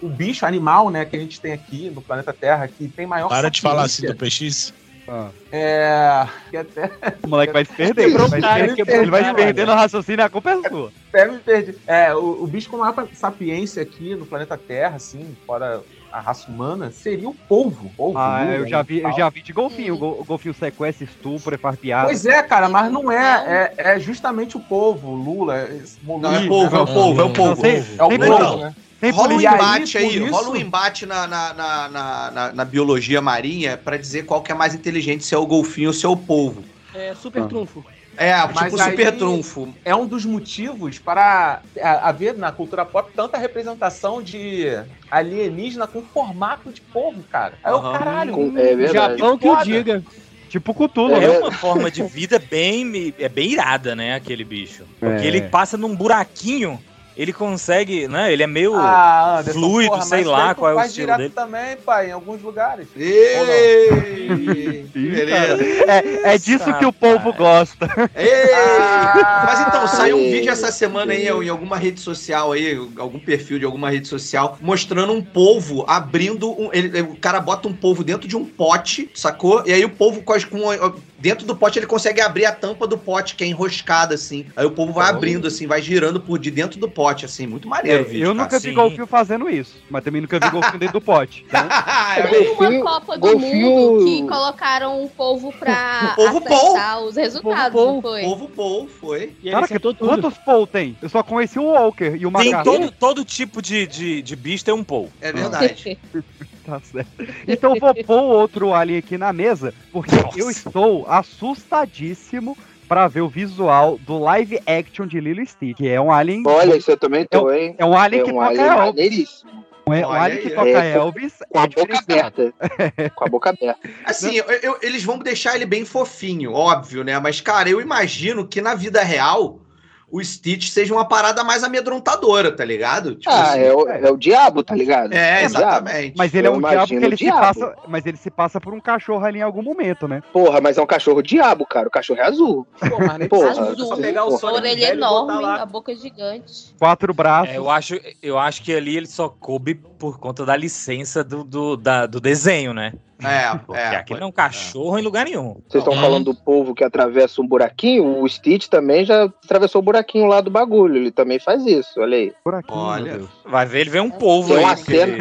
o, bicho animal, né, que a gente tem aqui no planeta Terra, que tem maior Para de falar assim do PX. ah, É. Que até, o moleque vai se perder. Ele Quebrou vai, cara, se perder, quebrou ele vai se cara, perder no raciocínio, a culpa é sua. até me perdi. É, o, o bicho com maior sapiência aqui no planeta Terra, assim, fora a raça humana, seria o polvo. polvo Ah, lula, eu já vi, eu já vi de golfinho. O gol- o golfinho sequestra, estupro, é farpeado. Pois é, cara, mas não é. É, é justamente o polvo, o Lula. esse Não, é polvo, é o né? polvo, é o polvo. tem- É o polvo, polvo. né? Rola um aí, embate aí, isso- rola um embate na, na, na, na, na- biologia marinha pra dizer qual que é mais inteligente, se é o golfinho ou se é o polvo. É super trunfo. É, Mas tipo super trunfo. é um dos motivos para a- haver na cultura pop tanta representação de alienígena com formato de povo, cara. Aí o Aham. caralho. Com- é verdade. Japão que o foda. diga. Tipo Cthulhu, É. né? É uma forma de vida bem, é bem irada, né, aquele bicho. Porque É. ele passa num buraquinho, ele consegue, né, ele é meio... Ah, Anderson, fluido, porra, sei lá qual é o faz estilo direto dele. também, pai, em alguns lugares. Ei, beleza. É, é disso que o povo gosta. Ei! Ah, Mas então, saiu um vídeo essa semana aí em alguma rede social aí, algum perfil de alguma rede social, mostrando um polvo abrindo um. ele- o cara bota um polvo dentro de um pote, sacou? E aí o polvo com, as- com dentro do pote ele consegue abrir a tampa do pote, que é enroscada, assim. Aí o polvo vai abrindo, assim, vai girando por de dentro do pote, assim. Muito maneiro o vídeo. É, eu nunca cara. vi Sim. golfinho fazendo isso, mas também nunca vi golfinho dentro do pote. Então, Tem uma Copa do golfinho- Mundo que colocaram um povo pra O povo acertar os resultados, Povo não foi? Polvo, polvo, foi. E cara, que, quantos Paul tem? Eu só conheci o Walker e o Tem Macaco. todo, todo tipo de, de, de bicho tem um pou. É verdade. Tá certo. Então eu vou pôr outro alien aqui na mesa, porque eu estou assustadíssimo pra ver o visual do live action de Lilo e Stitch, que é um alien. Olha, isso eu também tô, hein? É um alien É que um toca alien Elvis. maneiríssimo. Um, um alien que toca É, com- Elvis. Com a é boca aberta. com a boca aberta. Assim, eu- eu- eles vão deixar ele bem fofinho, óbvio, né? Mas, cara, eu imagino que na vida real o Stitch seja uma parada mais amedrontadora, tá ligado? Tipo Ah, assim, é o, é o diabo, tá ligado? É, o diabo. exatamente. Mas ele é um diabo porque ele o se diabo. passa. Mas ele se passa por um cachorro ali em algum momento, né? Porra, mas é um cachorro diabo, cara. O cachorro é azul. Pô, mas nem Porra, precisa Azul, só pegar o porra. Sonic orelha velho e botar enorme, a boca gigante. Quatro braços. É, eu, acho, eu acho que ali ele só coube por conta da licença do, do, da- do desenho, né? É, Porque é. aquele não é um cachorro em lugar nenhum. Vocês estão falando do povo que atravessa um buraquinho? O Stitch também já atravessou o buraquinho lá do bagulho. Ele também faz isso, olha aí. Por aqui. Olha. Vai ver, ele vê um polvo Tem aí. uma que cena-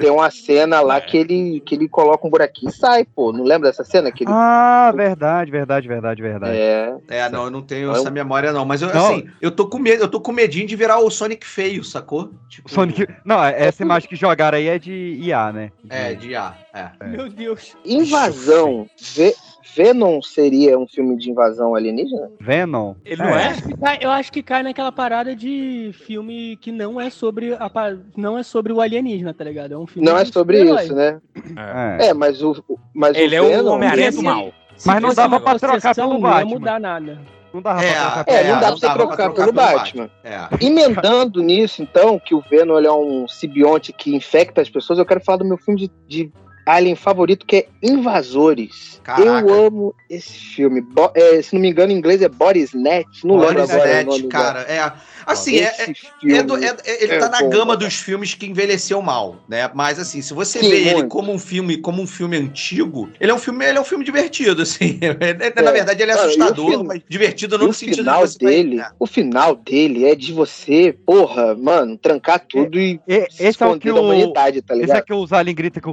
Tem uma cena lá É. que, ele, que ele coloca um buraquinho e sai, pô. Não lembra dessa cena? Que ele... Ah, verdade, verdade, verdade, verdade. É. É, não, eu não tenho Não. essa memória, não. Mas eu, Não. assim, eu tô com medo, eu tô com medinho de virar o Sonic feio, sacou? Tipo, Sonic. Não, essa imagem que jogaram aí é de IA, né? É, de A. É. É. Meu Deus. Invasão. Ve- Venom seria um filme de invasão alienígena? Venom. Ele não é? Acho que cai- eu acho que cai naquela parada de filme que não é sobre a não é sobre o alienígena, tá ligado? É um filme Não é sobre isso, né? É. É, mas o. Mas Ele é o o Venom, Homem-Aranha do mal. Se Mas não dava pra trocar pelo Não ia Batman. mudar nada. Não dava É, pra trocar É, pelo não dá pra não trocar pelo pelo Batman. É. Emendando nisso, então, que o Venom ele é um simbionte que infecta as pessoas, eu quero falar do meu filme de, de Alien favorito, que é Invasores. Caraca. Eu amo esse filme. Bo- é, se não me engano, em inglês é Body Snatch. Não lembro Boris agora o Net, cara, é. Assim, é, Esse é- é do- é- é- ele é tá na bom, gama cara. dos filmes que envelheceu mal, né? Mas assim, se você Sim, vê ele como um filme, como um filme antigo, ele é um filme, ele é um filme divertido, assim. É, Na verdade, ele é Cara, o assustador, filme- mas divertido não o no sentido final de vai- dele, é. o final dele é de você, porra, mano, trancar tudo e se esse é o esconder que da o. humanidade, tá Esse ligado? é que os aliens gritam com.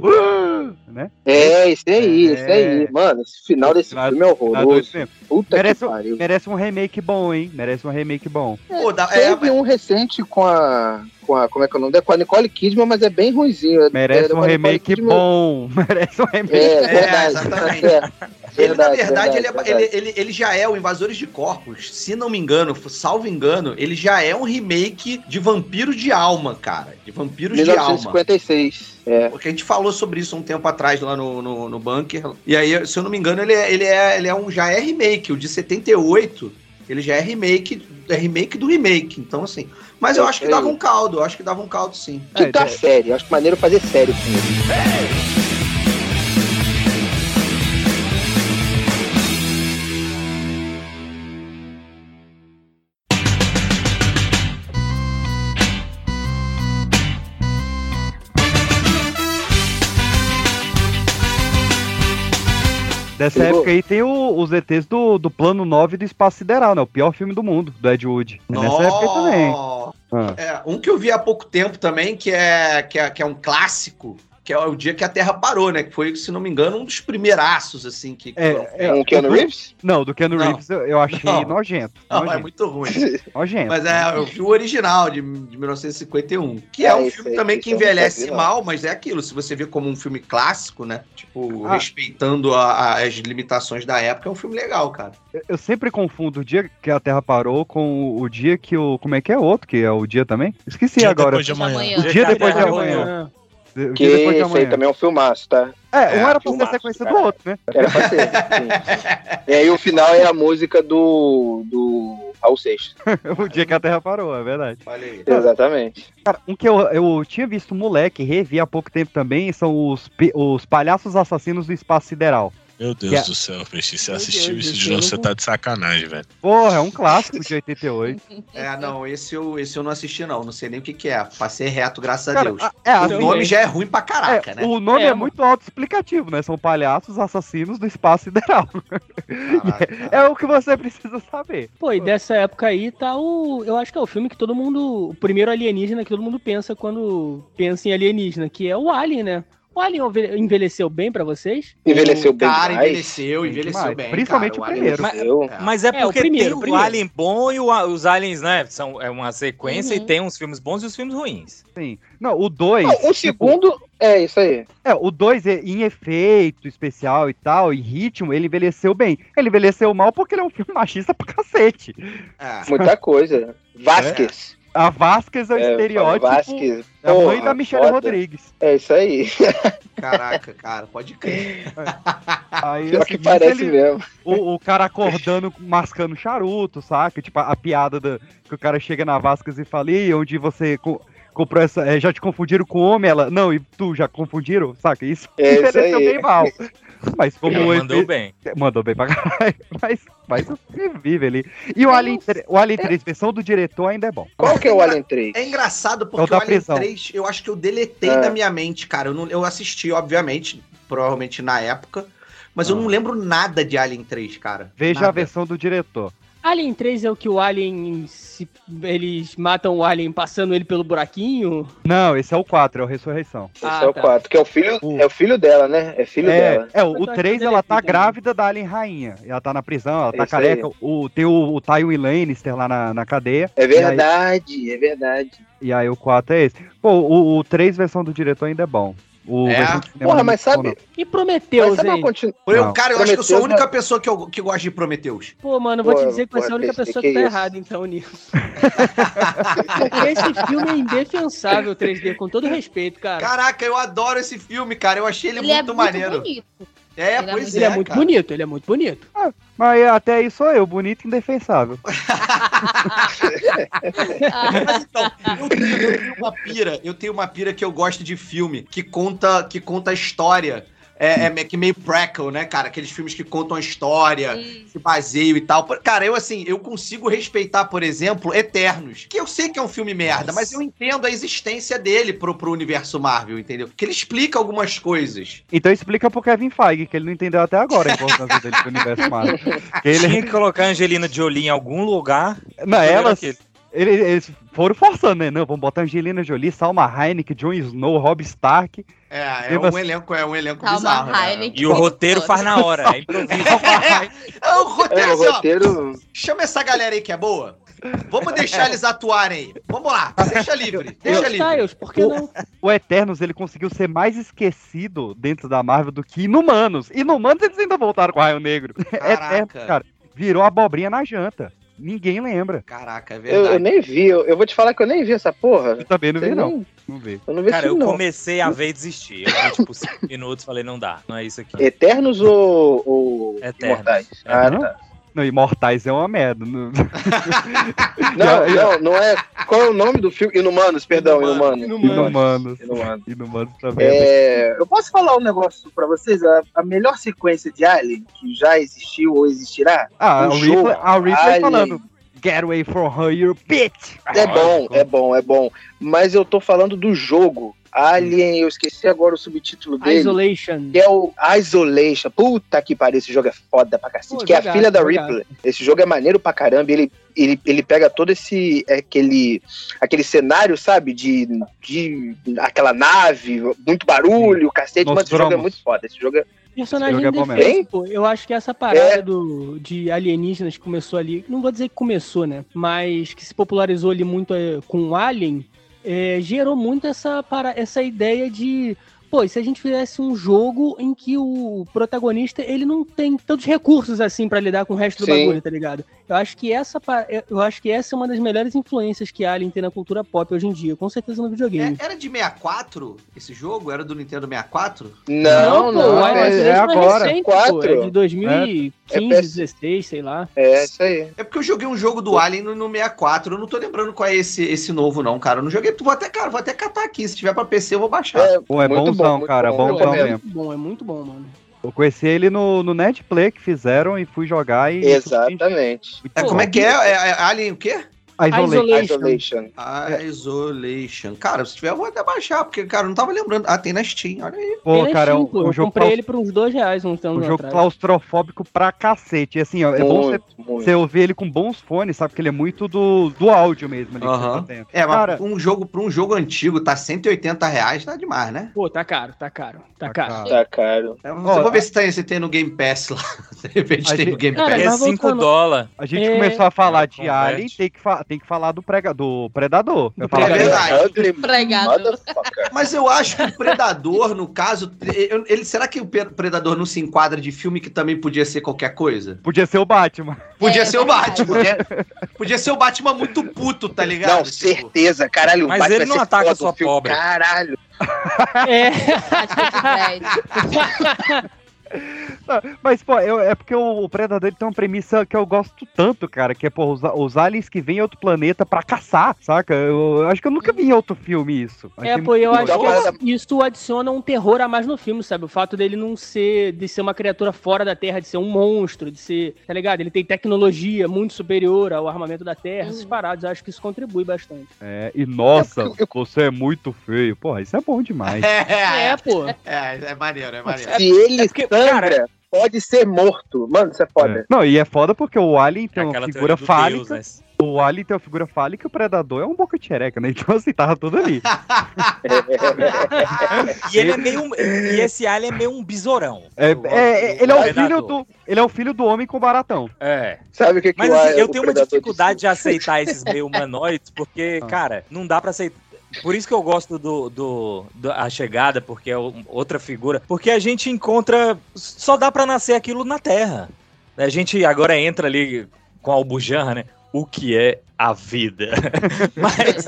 Né? É, esse aí, É. esse aí. Mano, esse final desse Final- filme é horroroso. Puta Merece, que um- pariu. merece um remake bom, hein? Merece um remake bom. Pô, dá- é, Teve um recente com a, com a. Como é que é o nome dela? Com a Nicole Kidman, mas é bem ruimzinho. É- Merece é, um a Nicole remake Kidman- bom. Merece um remake. É, É, verdade. exatamente. É, Ele, na verdade, verdade, ele, é- verdade, ele, ele, ele já é o Invasores de Corpos. Se não me engano, salvo engano, ele já é um remake de Vampiro de Alma, cara. De Vampiros de Alma. 1956. É. Porque a gente falou sobre isso um tempo atrás lá no, no, no bunker. E aí, se eu não me engano, ele é, ele é, ele é um, já é remake. O de 78, ele já é remake, é remake do remake. Então, assim. Mas eu É, acho que é dava isso. um caldo, eu acho que dava um caldo sim. Quinta É, é. série. Acho maneiro fazer série com ele. Dessa Pegou? época aí tem o- os ETs do, do Plano 9 do Espaço Sideral, né? O pior filme do mundo, do Ed Wood. É Nessa época aí também. Ah. É, um que eu vi há pouco tempo também, que é, que é, que é um clássico, que é o dia que a Terra parou, né? Que foi, se não me engano, um dos primeiraços, assim, que. É, é, o Keanu do- Reeves? Não, do Keanu Não. Reeves eu, eu achei Não. nojento. Não, é nojento, muito ruim. nojento. Mas é, eu vi o original de, de 1951, que é, É, um filme aí, também que nunca envelhece vi, mal, mas é aquilo. Se você vê como um filme clássico, né? Tipo, Ah. respeitando a- a- as limitações da época, é um filme legal, cara. Eu- Eu sempre confundo o dia que a Terra parou com o, o dia que o. Como é que é outro? Que é o dia também? Esqueci Dia agora. depois de amanhã. O dia depois de amanhã. O Que de esse aí também é um filmaço, tá? É, um É, era pra ser filmaço, sequência do cara. outro, né? Era pra ser. sim. E aí o final é a música do. do Raul Seixas. o dia que a Terra parou, é verdade. Aí. Exatamente. Cara, um que eu, eu tinha visto moleque, revi há pouco tempo também, são os, os palhaços assassinos do espaço sideral. Meu Deus Que é- do céu, Peixe. Você Meu assistiu Deus, isso esse de novo, você tá de sacanagem, velho. Porra, é um clássico de 88. É, não, esse eu, esse eu não assisti, não. Não sei nem o que, que é. Passei reto, graças a Cara, Deus. a- é, o assim, nome já é ruim pra caraca, é, né? O nome é, É, muito autoexplicativo, né? São palhaços assassinos do espaço sideral. Caraca. É o que você precisa saber. Pô, e dessa época aí tá o. Eu acho que é o filme que todo mundo. O primeiro alienígena que todo mundo pensa quando pensa em alienígena, que é o Alien, né? O Alien enve- envelheceu bem pra vocês? Envelheceu bem Cara, demais. envelheceu, envelheceu demais. bem. Principalmente cara, o primeiro. Mas, mas é É, o porque primeiro, tem o o primeiro. Alien bom e o- os Aliens, né? São, é uma sequência Uhum. e tem uns filmes bons e os filmes ruins. Sim. Não, o 2. Não, o segundo é isso aí. É, o 2 em efeito especial e tal, em ritmo, ele envelheceu bem. Ele envelheceu mal porque ele é um filme machista pra cacete. É. Muita coisa. Vasquez. A Vasquez é o É, estereótipo. Vasquez. É a mãe da Michelle foda. Rodrigues. É isso aí. Caraca, cara, pode crer. Aí, Pior assim, que parece ele- mesmo. o, o cara acordando, mascando charuto, saca? Tipo, a, a piada da, que o cara chega na Vasquez e fala, e onde você co- comprou essa. é, já te confundiram com homem? Ela, não, e tu já confundiram? Saca? Isso É isso aí. bem mal. Mas como Ele o mandou efe- bem. Mandou bem pra caralho. Mas, mas vive ali. E o Alien, tre- o Alien 3, versão do diretor, ainda é bom. Qual que é o Alien 3? É engraçado É porque da o Alien prisão. 3, eu acho que eu deletei É. da minha mente, cara. Eu, não, eu assisti, obviamente, provavelmente na época, mas eu Ah. não lembro nada de Alien 3, cara. Veja Nada. a versão do diretor. Alien 3 é o que o Alien. Se, eles matam o Alien passando ele pelo buraquinho? Não, esse é o 4, é o Ressurreição. Esse Ah, é o tá. 4, que é o filho, O- é o filho dela, né? É filho É, dela. é, o, o tô 3 achando ela ele tá grávida da Alien Rainha. Ela tá na prisão, ela tá Isso careca. O, tem o, o Tywin Lannister lá na, na cadeia. É E aí- verdade, é verdade. E aí, o 4 é esse. Pô, o, o 3 versão do diretor ainda é bom. O É? Porra, é mas sabe, E mas Prometheus, sabe hein? continu... Eu, cara, eu acho que eu sou a única pessoa que, eu, que gosta de Prometheus. Pô, mano, eu vou te Pô, dizer que você é a única pessoa que que tá isso. errada, então, nisso. Porque esse filme é indefensável 3D, com todo respeito, cara. Caraca, eu adoro esse filme, cara. Eu achei ele, Ele é muito muito maneiro. bonito. É, Ele é pois muito- é. ele é muito cara. bonito, ele é muito bonito. Mas até aí sou eu, bonito e indefensável. Mas então, eu tenho, eu tenho uma pira, eu tenho uma pira que eu gosto de filme que conta, que conta a história. É, é me- que meio prequel, né, cara? Aqueles filmes que contam a história, se baseiam e tal. Por- Cara, eu assim, eu consigo respeitar, por exemplo, Eternos. Que eu sei que é um filme merda, mas eu entendo a existência dele pro, pro universo Marvel, entendeu? Que ele explica algumas coisas. Então explica pro Kevin Feige, que ele não entendeu até agora a importância dele pro universo Marvel. Que ele, Tinha que colocar a Angelina Jolie em algum lugar. aquele. ele- eles foram forçando, né? Não, vamos botar Angelina Jolie, Salma Hayek, Jon Snow, Rob Stark. É, é um elenco, é um elenco Calma, bizarro. né? E o roteiro faz na hora. É improviso. É o roteiro, É, o assim, ó, roteiro. Chama essa galera aí que é boa. Vamos deixar eles atuarem aí. Vamos lá, deixa livre. Deixa Harry livre. Styles, por que não? O Eternos, ele conseguiu ser mais esquecido dentro da Marvel do que Inumanos. Inumanos, eles ainda voltaram com o Raio Negro. Caraca. Eternos, cara, virou abobrinha na janta. Ninguém lembra. Caraca, é Eu, verdade. eu nem vi, eu, eu vou te falar que eu nem vi essa porra. Eu também não vi, Eu não. nem- Não vi. Eu não vi Cara, isso eu não. comecei a ver e desisti. Eu vi, tipo, cinco minutos falei, não dá, não é isso aqui. Eternos ou, ou Eternos. Imortais? Ah, não? tá. Não, Imortais é uma merda. Não- Não, não, não é. Qual é o nome do filme? Inumanos, perdão, Inumano. Inumanos. Inumanos. Inumanos. Inumanos também. É, eu posso falar um negócio pra vocês? A, a melhor sequência de Alien que já existiu ou existirá? Ah, o a Ripley, a Ripley Alien. falando. Get away from her, you bitch! É bom, é bom, é bom. Mas eu tô falando do jogo. Alien, eu esqueci agora o subtítulo dele. Isolation. Que é o Isolation. Puta que pariu, esse jogo é foda pra cacete. Pô, que é a jogado, filha da jogado. Ripley. Esse jogo é maneiro pra caramba. Ele, ele, ele pega todo esse. Aquele, aquele cenário, sabe? De, de aquela nave, muito barulho, cacete. Nos Mas esse jogo é muito foda. Esse jogo é. Personagem é indefeso, mesmo. pô. Eu acho que essa parada É. do, de alienígenas que começou ali, não vou dizer que começou, né? Mas que se popularizou ali muito eh, com o Alien, eh, gerou muito essa, para, essa ideia de. Pô, e se a gente fizesse um jogo em que o protagonista ele não tem tantos recursos assim pra lidar com o resto do Sim. bagulho, tá ligado? Eu acho que essa eu acho que essa é uma das melhores influências que Alien tem na cultura pop hoje em dia, com certeza no videogame. É- era de 64 esse jogo? Era do Nintendo 64? Não, pô, não. o é, Isolation é agora. recente, pô, Quatro. é de 2015, É PS 16, sei lá. é isso aí. É porque eu joguei um jogo do Alien no, no 64. Eu não tô lembrando qual é esse, esse novo, não, cara. Eu não joguei. Vou até, cara, vou até catar aqui. Se tiver pra PC, eu vou baixar. É, Pô, é muito bonzão, muito cara, bom, recomendo. mesmo. muito bom, é muito bom, mano. Eu conheci ele no, no Netplay que fizeram e fui jogar e. Exatamente. É, como é que é? É, é Alien o quê? Isolation. Isolation. A Isolation. Cara, se tiver, eu vou até baixar, porque, cara, eu não tava lembrando. Ah, tem na Steam, olha aí. Pô, é cara, é um, chique, um eu jogo, comprei claus- ele por uns dois reais uns um anos jogo atrás. claustrofóbico pra cacete. E assim, ó, é bom você, Muito, muito. você ouvir ele com bons fones, sabe? Porque ele é muito do, do áudio mesmo ali que você Aham. tá. É, mas Cara, pra um jogo, pra um jogo antigo, tá 180 reais, tá demais, né? Pô, tá caro, tá caro, tá, Tá caro. caro. Tá caro. Eu Ó, vou ver se tem, se tem no Game Pass lá. De repente A tem no gente- Game Cara, Pass. É mas 5 voltando- dólares. a gente É, começou a falar de converte. Alien, tem que, fa- tem que falar do, prega, do Predador. Eu Do É. Ugly Pregado. motherfucker. Mas eu acho que o Predador, no caso, eu- ele, será que o Predador não se enquadra de filme que também podia ser qualquer coisa? Podia ser o Batman. Podia É, ser o verdade. Batman. Podia, podia ser o Batman muito puto, tá ligado? Não, Tipo, certeza, caralho. o Mas Batman ele não ataca foda, sua pobre. Caralho. É, É Não, Mas, pô, eu- é porque o, o Predador tem uma premissa que eu gosto tanto, cara, que é, pô, os, os aliens que vêm em outro planeta pra caçar, saca? Eu, eu acho que eu nunca vi em outro filme isso. é, Achei pô, eu acho legal. que isso adiciona um terror a mais no filme, sabe? O fato dele não ser, de ser uma criatura fora da Terra, de ser um monstro, de ser, tá ligado? Ele tem tecnologia muito superior ao armamento da Terra, essas paradas, eu acho que isso contribui bastante. É, e nossa, você é muito feio. Porra, isso é bom demais. É, É, pô. é, é maneiro, é maneiro. Se ele porque, sangra, pode ser morto. Mano, isso é foda. É. Não, e é foda porque o Alien tem uma Aquela figura teoria do fálica. Deus, né? O Alien tem uma figura fálica e o Predador é um boca de xereca, né? Então, assim, tava tudo ali. E ele é meio. E esse alien é meio um besourão. É, O- é, ele, é o filho do, ele é o filho do homem com baratão. É. Sabe o que, que Mas o- assim, eu tenho uma dificuldade de aceitar esses meio humanoides, porque, Ah. cara, não dá pra aceitar. Por isso que eu gosto do, do, do- A Chegada, porque é outra figura. Porque a gente encontra. Só dá pra nascer aquilo na Terra. A gente agora entra ali com a Albujanra, né? O que é a vida? mas,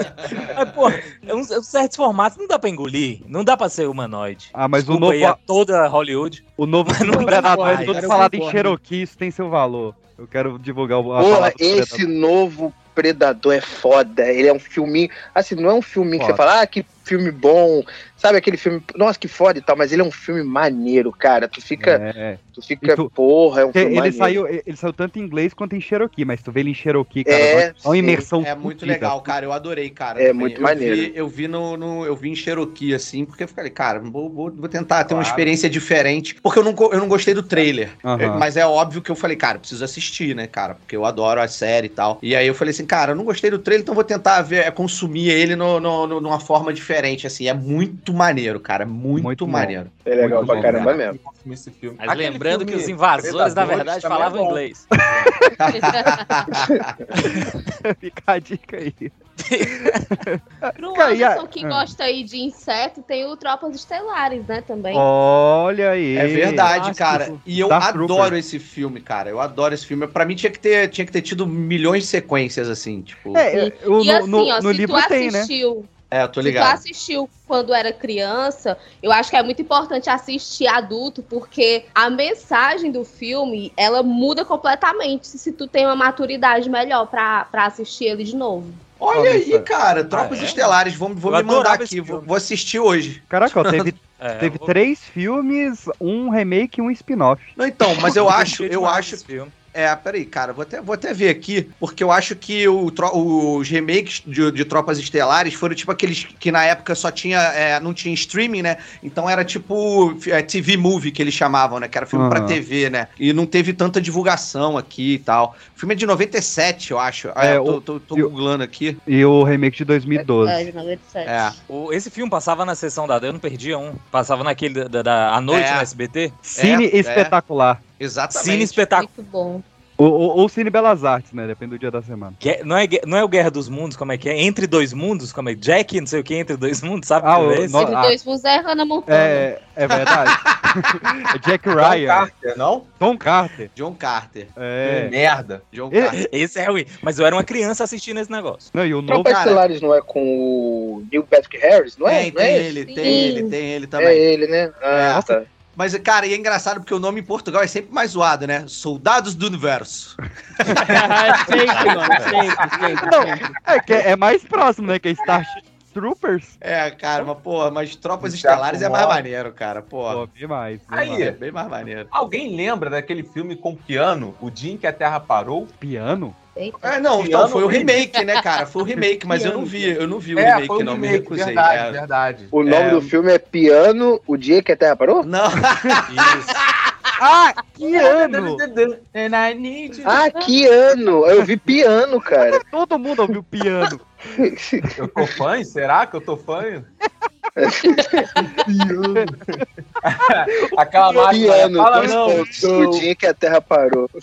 mas, pô, é um, certos formatos não dá pra engolir. Não dá pra ser humanoide. Ah, mas Desculpa o aí novo, a toda Hollywood. o novo Mas não Predador vai, é todo falado em. Cherokee, isso tem seu valor. Eu quero divulgar o do esse novo Predador é foda. Ele é um filminho. Assim, não é um filminho que você Foda. fala, ah, que filme bom. Sabe aquele filme, nossa, que foda e tal, mas ele é um filme maneiro, cara. Tu fica, É. tu fica, tu- porra, é um filme Ele maneiro. saiu, ele saiu tanto em inglês quanto em Cherokee, mas tu vê ele em Cherokee, cara, É, é uma imersão É muito fudida. legal, cara. Eu adorei, cara. É também. muito eu maneiro. Vi, eu vi no, no- eu vi em Cherokee, assim, porque eu falei, cara, vou, vou, vou tentar ter uma Claro. experiência diferente. Porque eu não, eu não gostei do trailer. Mas é óbvio que eu falei, cara, preciso assistir, né, cara? Porque eu adoro a série e tal. E aí eu falei assim, cara, eu não gostei do trailer, então vou tentar ver, é, consumir ele no, no, no- numa forma diferente, assim. É muito maneiro, cara. Muito, Muito maneiro. É legal Muito pra bom, caramba cara. mesmo. Esse filme. Mas Aquele lembrando que filme os invasores, na verdade, é falavam bom. inglês. Fica a dica aí. Pro e Anderson que gosta aí de inseto, tem o Tropas Estelares, né, também. Olha aí. É verdade, clássico. cara. E eu adoro Trooper. esse filme, cara. Eu adoro esse filme. Pra mim tinha que ter, tinha que ter tido milhões de sequências, assim, tipo. É, é, o- e no, assim, no- ó, no se livro tu tem, né? Assistiu, É, eu tô se tu ligado. assistiu quando era criança, eu acho que é muito importante assistir adulto, porque a mensagem do filme, ela muda completamente se tu tem uma maturidade melhor pra, pra assistir ele de novo. Olha aí, isso. cara. Tropas Ah, é? Estelares. Vou, vou me mandar aqui. Vou, vou assistir hoje. Caraca, ó, teve, É, teve vou- três filmes, um remake e um spin-off. Não, então, mas eu acho, eu acho. É, peraí, cara, vou até, vou até ver aqui, porque eu acho que o tro- os remakes de, de Tropas Estelares foram tipo aqueles que na época só tinha, é, não tinha streaming, né? Então era tipo é, TV movie que eles chamavam, né? Que era filme pra Aham. TV, né? E não teve tanta divulgação aqui e tal. O filme é de 97, eu acho. É, É, eu tô, o- tô, tô googlando aqui. E o remake de 2012. É, de 97. É. O- esse filme passava na sessão da. Eu não perdia um. Passava naquele da, da, da- à noite É. no SBT. Cine é. espetacular. Exatamente. Cine espetáculo. Muito bom. Ou, ou, ou Cine Belas Artes, né? Depende do dia da semana. Gue- Não é, não é o Guerra dos Mundos, como é que é? Entre dois mundos, como é? Jack, não sei o que, entre dois mundos, sabe? Ah, que o- é esse? no- Entre ah. dois mundos é Hannah Montana. É, é verdade. é Jack John Ryan. Carter, não? Tom Carter. John Carter. É. Merda. John Carter. Esse é ruim. Mas eu era uma criança assistindo esse negócio. Não, e o novo. Estelares não é com o Neil Patrick Harris, não é? Tem, não é tem ele, Sim. tem ele, tem ele É também. ele, né? Ah, É. tá. Mas, cara, e é engraçado porque o nome em Portugal é sempre mais zoado, né? Soldados do Universo. sempre, mano, sempre, sempre, Não, sempre. é, que é mais próximo, né? Que é Starship, Troopers? É, cara, mas, porra, mas Tropas Estelares é mais maneiro, cara, porra. Pô, bem mais. bem Aí. mais. É bem mais maneiro. Alguém lembra daquele filme com piano, O Dia em que a Terra Parou? Piano? É, não, Piano então foi o remake, né, cara? Foi o remake, mas eu não vi, eu não vi o É, remake, foi o não, me remake, recusei. verdade, é. verdade. O nome É. do filme é Piano, o dia que a Terra parou? Não, Isso. Ah, que ano! Ah, que ano! Eu vi piano, cara. Todo mundo ouviu piano. Eu tô fã? Será que eu tô fã? Aquela máquina. Fala não. dia que a Terra parou.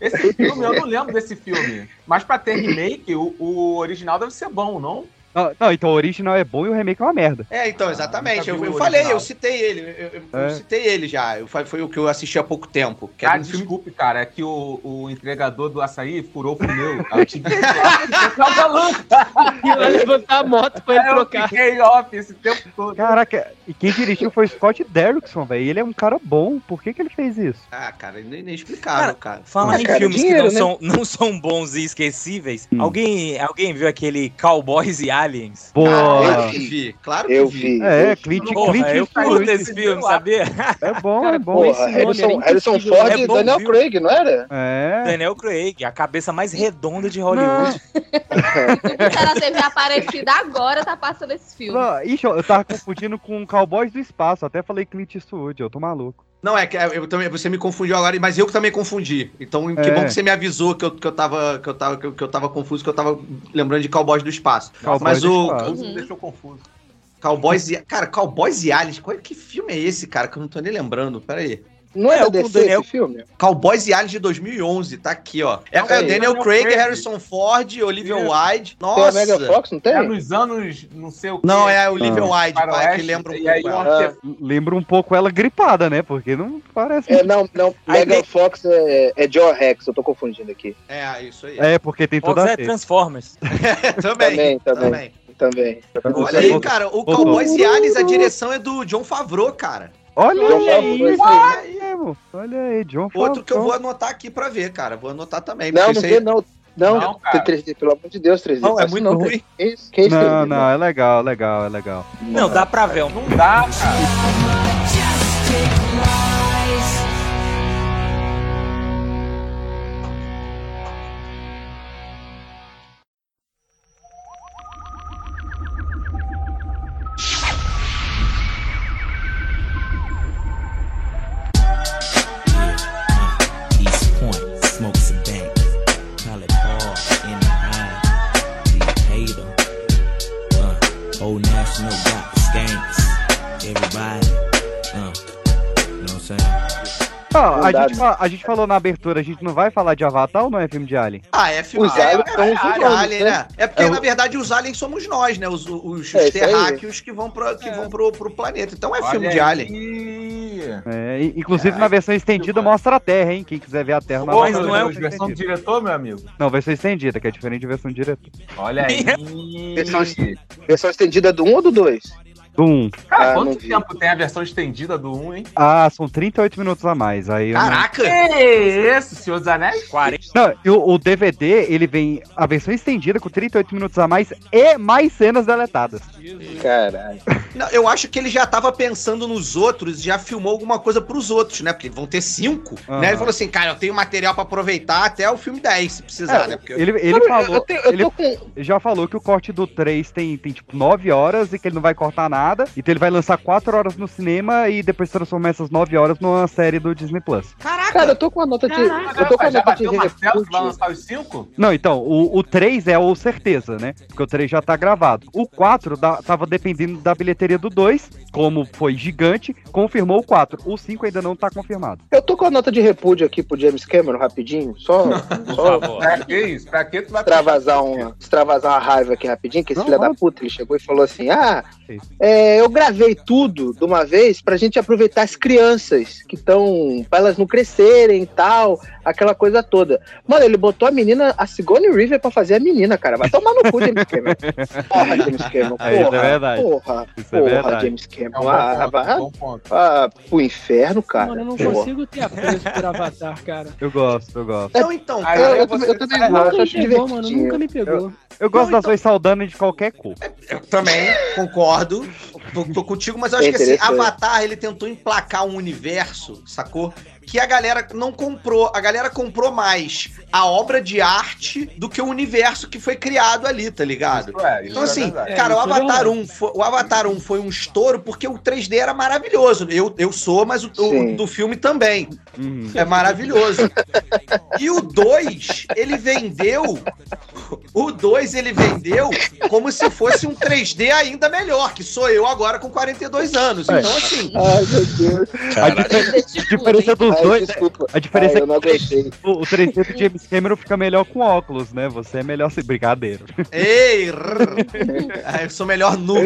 Esse filme, eu não lembro desse filme. Mas pra ter remake, o, o original deve ser bom, não? Não, não, então o original é bom e o remake é uma merda. É, então, exatamente. vi eu eu falei, eu citei ele. Eu, eu- eu É. citei ele já. Eu, foi o que eu assisti há pouco tempo. Que Cara, um filme desculpe, cara, é que o, o entregador do açaí furou o pneu. Eu tive que eu tava louco. E vai levantar a moto pra ele Eu trocar. fiquei off esse tempo todo. Caraca, e quem dirigiu foi o Scott Derrickson, velho. Ele é um cara bom. Por que, que ele fez isso? Ah, cara, nem, nem explicável, cara. Falar Ah, em cara, filmes dinheiro, que né? não, são, não são bons e esquecíveis, Hum. alguém, alguém viu aquele Cowboys e Aliens? Boa. Claro que vi, claro que Eu vi. vi. É, eu vi. Clint, Porra, Clint eu Eastwood. curto esse filme, sabia? É bom, Cara, é bom. Porra, Harrison, Harrison. Ford É e Daniel viu? Craig, não era? É. Daniel Craig, a cabeça mais redonda de Hollywood. O cara teve aparecido agora, tá passando esse filme. Não, ixi, eu tava confundindo com Cowboys do Espaço. Até falei Clint Eastwood, eu tô maluco. Não, é que eu também, você me confundiu agora, mas eu também confundi. Então, que É. bom que você me avisou que eu, que eu, tava, que eu, tava, que eu, que eu tava confuso, que eu tava lembrando de Cowboys do Espaço. Cowboys mas do o Espaço. Uhum. me deixou confuso. Cowboys e... Cara, Cowboys e Aliens, qual, que filme é esse, cara? Que eu não tô nem lembrando. Pera aí. Não é, É, da DC Daniel- esse filme? Cowboys e Aliens de 2011, tá aqui, ó. É, é o Aí. Daniel Craig, Craig. Harrison Ford, Olivia Isso. Wilde. Tem a Nossa! Mega Fox, não tem? É nos anos, não sei o que. Não, é a Olivia Wilde, pai, que lembra um aí pouco um ela. Ah. Lembra um pouco ela gripada, né? Porque não parece. É, não, não. Aí Mega tem- Fox é, é Joe Rex, eu tô confundindo aqui. É, isso aí. É, porque tem Fox toda a é. Transformers. também, Também, também. também. Também. Olha aí, cara, o. Cowboys e Aliens, a direção é do John Favreau, cara. Olha John aí, Favreau. Olha aí, John Outro que eu vou Favreau. anotar aqui pra ver, cara. Vou anotar também. Não, não vê, aí- não. Não, Não, cara. 3D, pelo amor de Deus, 3D. Não, é muito não, ruim. Que Não, 3D? não, é legal, legal, é legal. Não, dá pra ver. Não dá, cara. A, gente a gente falou na abertura, a gente não vai falar de Avatar ou não é filme de Alien? Ah, é filme Os é, aliens é, são é, os é, humanos, alien, né? né? É porque, É na verdade, os aliens somos nós, né? Os, os, os É, aí. terráqueos que vão, pro, que vão pro, pro planeta. Então é filme Olha de alien. É, inclusive na versão estendida mostra a Terra, hein? Quem quiser ver a Terra Pô, Mas versão não é a o estendida. versão do diretor, meu amigo? Não, versão estendida, que é diferente de versão direta. Olha aí. Versão, versão estendida do 1 ou do 2? Do 1. Cara, Ah, não quanto vi. tempo tem a versão estendida do 1, hein? Ah, são 38 minutos a mais. Aí não- Caraca! Que isso, Senhor dos Anéis? 40. Não, e o, o DVD, ele vem a versão estendida com 38 minutos a mais e mais cenas deletadas. Caralho. Não, eu acho que ele já tava pensando nos outros já filmou alguma coisa pros outros, né? Porque vão ter cinco, Aham. né? Ele falou assim, cara, eu tenho material pra aproveitar até o filme 10, se precisar, É, né? Porque Ele, ele Eu- falou. eu, tenho- eu ele tô com. já falou que o corte do 3 tem, tem tipo 9 horas e que ele não vai cortar nada. Então ele vai lançar 4 horas no cinema e depois transformar essas 9 horas numa série do Disney Plus. Caraca! Cara, eu tô com a nota de. Caraca, eu tô com a já nota de que vai lançar os 5? Não, então, o, o 3 é o certeza, né? Porque o 3 já tá gravado. O 4 da- tava dependendo da bilheteria do 2, como foi gigante, confirmou o 4. O 5 ainda não tá confirmado. Eu tô com a nota de repúdio aqui pro James Cameron, rapidinho. Só, Por só favor. Pra que isso? Pra que tu vai extravasar uma, extravasar uma raiva aqui rapidinho, que esse Não, filho da não. puta, ele chegou e falou assim, ah, Isso. É, eu gravei tudo de uma vez pra gente aproveitar as crianças que estão, pra elas não crescerem e tal, aquela coisa toda. Mano, ele botou a menina, a Sigourney River pra fazer a menina, cara. Vai tomar no cu, James Cameron. Porra, James Cameron, É, isso é porra, verdade. porra. Isso Isso é Porra, verdade. James Cameron. É ah, é bom ponto. ah, pro inferno, cara. Mano, eu não Porra. consigo ter apreço por Avatar, cara. Eu gosto, eu gosto. Não, então, cara, eu, eu, você também- eu também gosto, Nunca me acho pegou, mano. Nunca me pegou. Eu gosto Não, das então- Saldana de qualquer cor. eu também concordo. Tô, tô contigo, mas eu acho É que assim. Avatar, ele tentou emplacar um universo, sacou? Que a galera não comprou. A galera comprou mais a obra de arte do que o universo que foi criado ali, tá ligado? Isso é, isso Então, é assim, verdade. cara, É, o é Avatar, verdade. 1 foi, o Avatar 1 foi um estouro porque o 3D era maravilhoso. Eu, eu sou, mas o, o do filme também. Uhum. É maravilhoso. E o 2, ele vendeu. O 2 ele vendeu como se fosse um 3D ainda melhor, que sou eu agora com 42 anos. Então, assim. Ai, meu Deus. A, Caralho. difer- a diferença Ai, dois. desculpa. A diferença Ai, é eu não que aguentei. o, o 3D do James Cameron fica melhor com óculos, né? Você é melhor sem brincadeira. Ei! Ah, eu sou melhor nu.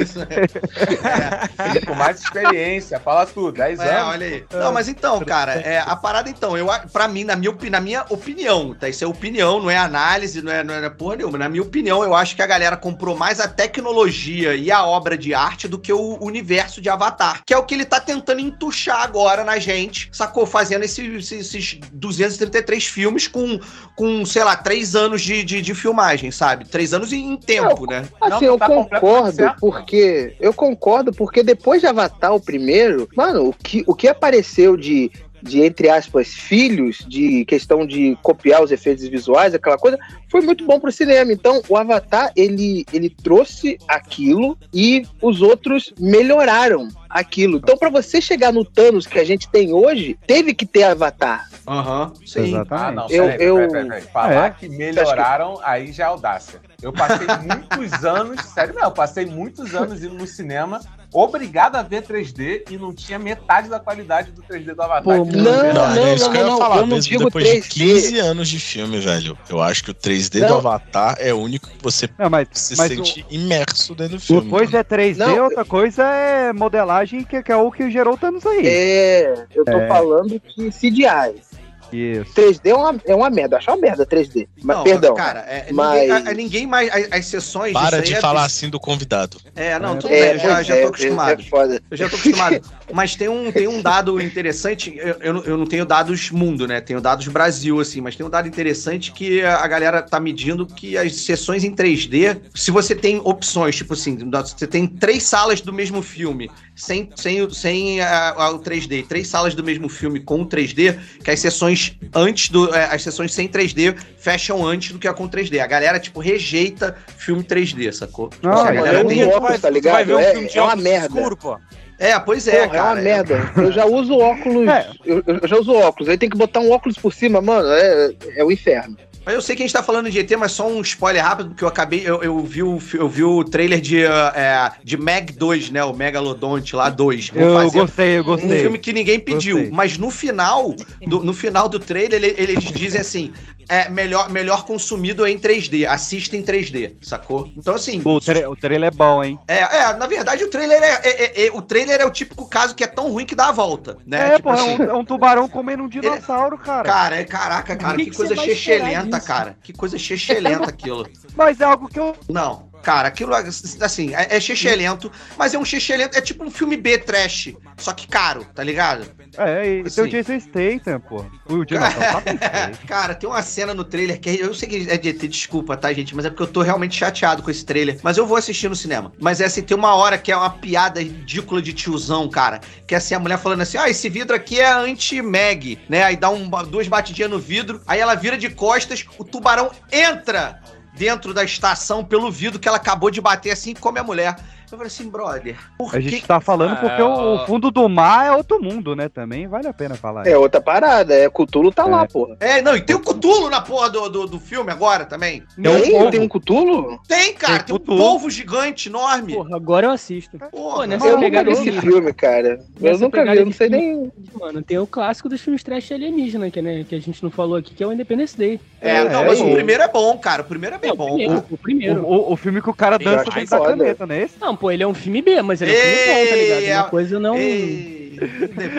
Isso é. Com mais experiência, fala tudo, 10 É, anos. olha aí. Não, mas então, cara, é, a parada então, eu, pra mim, na minha, na minha opinião, tá? Isso é opinião, não é análise, não é, não é porra nenhuma. Na minha opinião, eu acho que a galera comprou mais a tecnologia e a obra de arte do que o universo de Avatar, que é o que ele tá tentando entuchar agora na gente, sacou? Fazendo esse- esse- esses 233 filmes com, com sei lá, três anos de, de, de filmagem, sabe? Três anos em, em tempo, né? Assim, Não, eu tá completamente concordo, certo, porque. Eu concordo, porque depois de Avatar, o primeiro, mano, o que, o que apareceu de. De, entre aspas, filhos, de questão de copiar os efeitos visuais, aquela coisa, foi muito bom pro cinema. Então, o Avatar, ele, ele trouxe aquilo e os outros melhoraram aquilo. Então, pra você chegar no Thanos que a gente tem hoje, teve que ter Avatar. Aham, sim. Exatamente. Ah, não, Eu- peraí, eu- peraí, peraí, peraí. Falar É. que melhoraram, aí já é audácia. Eu passei muitos anos, sério não, eu passei muitos anos indo no cinema, obrigado a ver 3D e não tinha metade da qualidade do 3D do Avatar. Pô, não, eu vi. Não, não, é isso não, que eu ia não, falar. eu não Mesmo digo depois de 3D. 15 anos de filme, velho. Eu acho que o 3D do Não. Avatar é o único que você Não, mas, se mas sente imerso dentro do o, filme. uma coisa é 3D, Não, outra coisa é modelagem, que, que é o que gerou o Thanos aí. É, eu tô É. falando que CGI. Isso. 3D é uma, é uma merda, acho uma merda 3D. Mas, Não, perdão. cara, é, mas- ninguém, ninguém mais. As, as sessões. Para de é falar assim do convidado. É, não, tudo É, bem, eu já, pois já é, tô é- acostumado. É foda. Eu já tô acostumado. Mas tem um, tem um dado interessante. Eu, eu, não- eu não tenho dados mundo, né? Tenho dados Brasil, assim, mas tem um dado interessante que a galera tá medindo que as sessões em 3D, se você tem opções, tipo assim, você tem três salas do mesmo filme, sem, sem, o- sem a- a- o 3D, três salas do mesmo filme com o 3D, que as sessões antes do. é, as sessões sem 3D fecham antes do que a com 3D. A galera, tipo, rejeita filme 3D, sacou? Tipo, Não, assim, a é galera eu tem- óculos, tá ligado? É, é uma merda. escuro, pô. É, pois é, Porra, é cara. uma merda. Eu já uso óculos. É. Eu, eu já uso óculos. Aí tem que botar um óculos por cima, mano. É, é o inferno. Mas eu sei que a gente tá falando de ET, mas só um spoiler rápido, porque eu acabei. Eu, eu, vi, o, eu vi o trailer de, uh, é, de Meg 2, né? O Megalodonte lá 2. Vão Eu fazer gostei, eu Um gostei. filme que ninguém pediu. Gostei. Mas no final, do, no final do trailer, ele- eles dizem assim: é melhor, melhor consumido em 3D. Assista em 3D, sacou? Então, assim. O, tra- o trailer é bom, hein? É, é, na verdade, o trailer é, é- é- é- O trailer é o típico caso que é tão ruim que dá a volta, né? É, Tipo pô, é assim, um, é um tubarão comendo um dinossauro, cara. Cara, é, caraca, cara, que que, que coisa chechelenta, cara. Que coisa chechelenta aquilo. Mas é algo que eu. Não, cara, aquilo, assim, é, é chechelento, mas é um chechelento, é tipo um filme B trash, só que caro, tá ligado? É, e tem Assim. o Jason Statham, pô. O tá perfeito. Cara, tem uma cena no trailer que é- eu sei que é de desculpa, tá, gente? Mas é porque eu tô realmente chateado com esse trailer. Mas eu vou assistir no cinema. Mas é assim, tem uma hora que é uma piada ridícula de tiozão, cara. Que é assim, a mulher falando assim: ah, esse vidro aqui é anti-mag, né? Aí dá um, duas batidinhas no vidro, aí ela vira de costas, o tubarão entra dentro da estação pelo vidro que ela acabou de bater assim come a mulher. Eu falei assim, brother, por A que gente tá falando porque Ah, o, fundo do mar é outro mundo, né? Também vale a pena falar. É outra parada. É Cutulo tá lá, É. porra. É, não, e tem o Cutulo na porra do, do, do filme agora também. Tem um Tem, um Cutulo? Tem, cara, Tem tem, um polvo gigante, enorme. Porra, agora eu assisto. Porra, Pô, nessa Eu nunca pegada vi esse filme, cara. Eu Nessa nunca vi, eu não sei filme. nem. Mano, tem o clássico dos filmes trash alienígena, que, né, que a gente não falou aqui, que é o Independence Day. É, não, É, mas o primeiro é bom, cara. O primeiro é bem Não, bom. o primeiro. O, o- o filme que o cara dança dentro da caneta, não é esse? Não, pô, ele é um filme B, mas ele é um filme bom, tá ligado? Ei, Uma coisa não. Ei,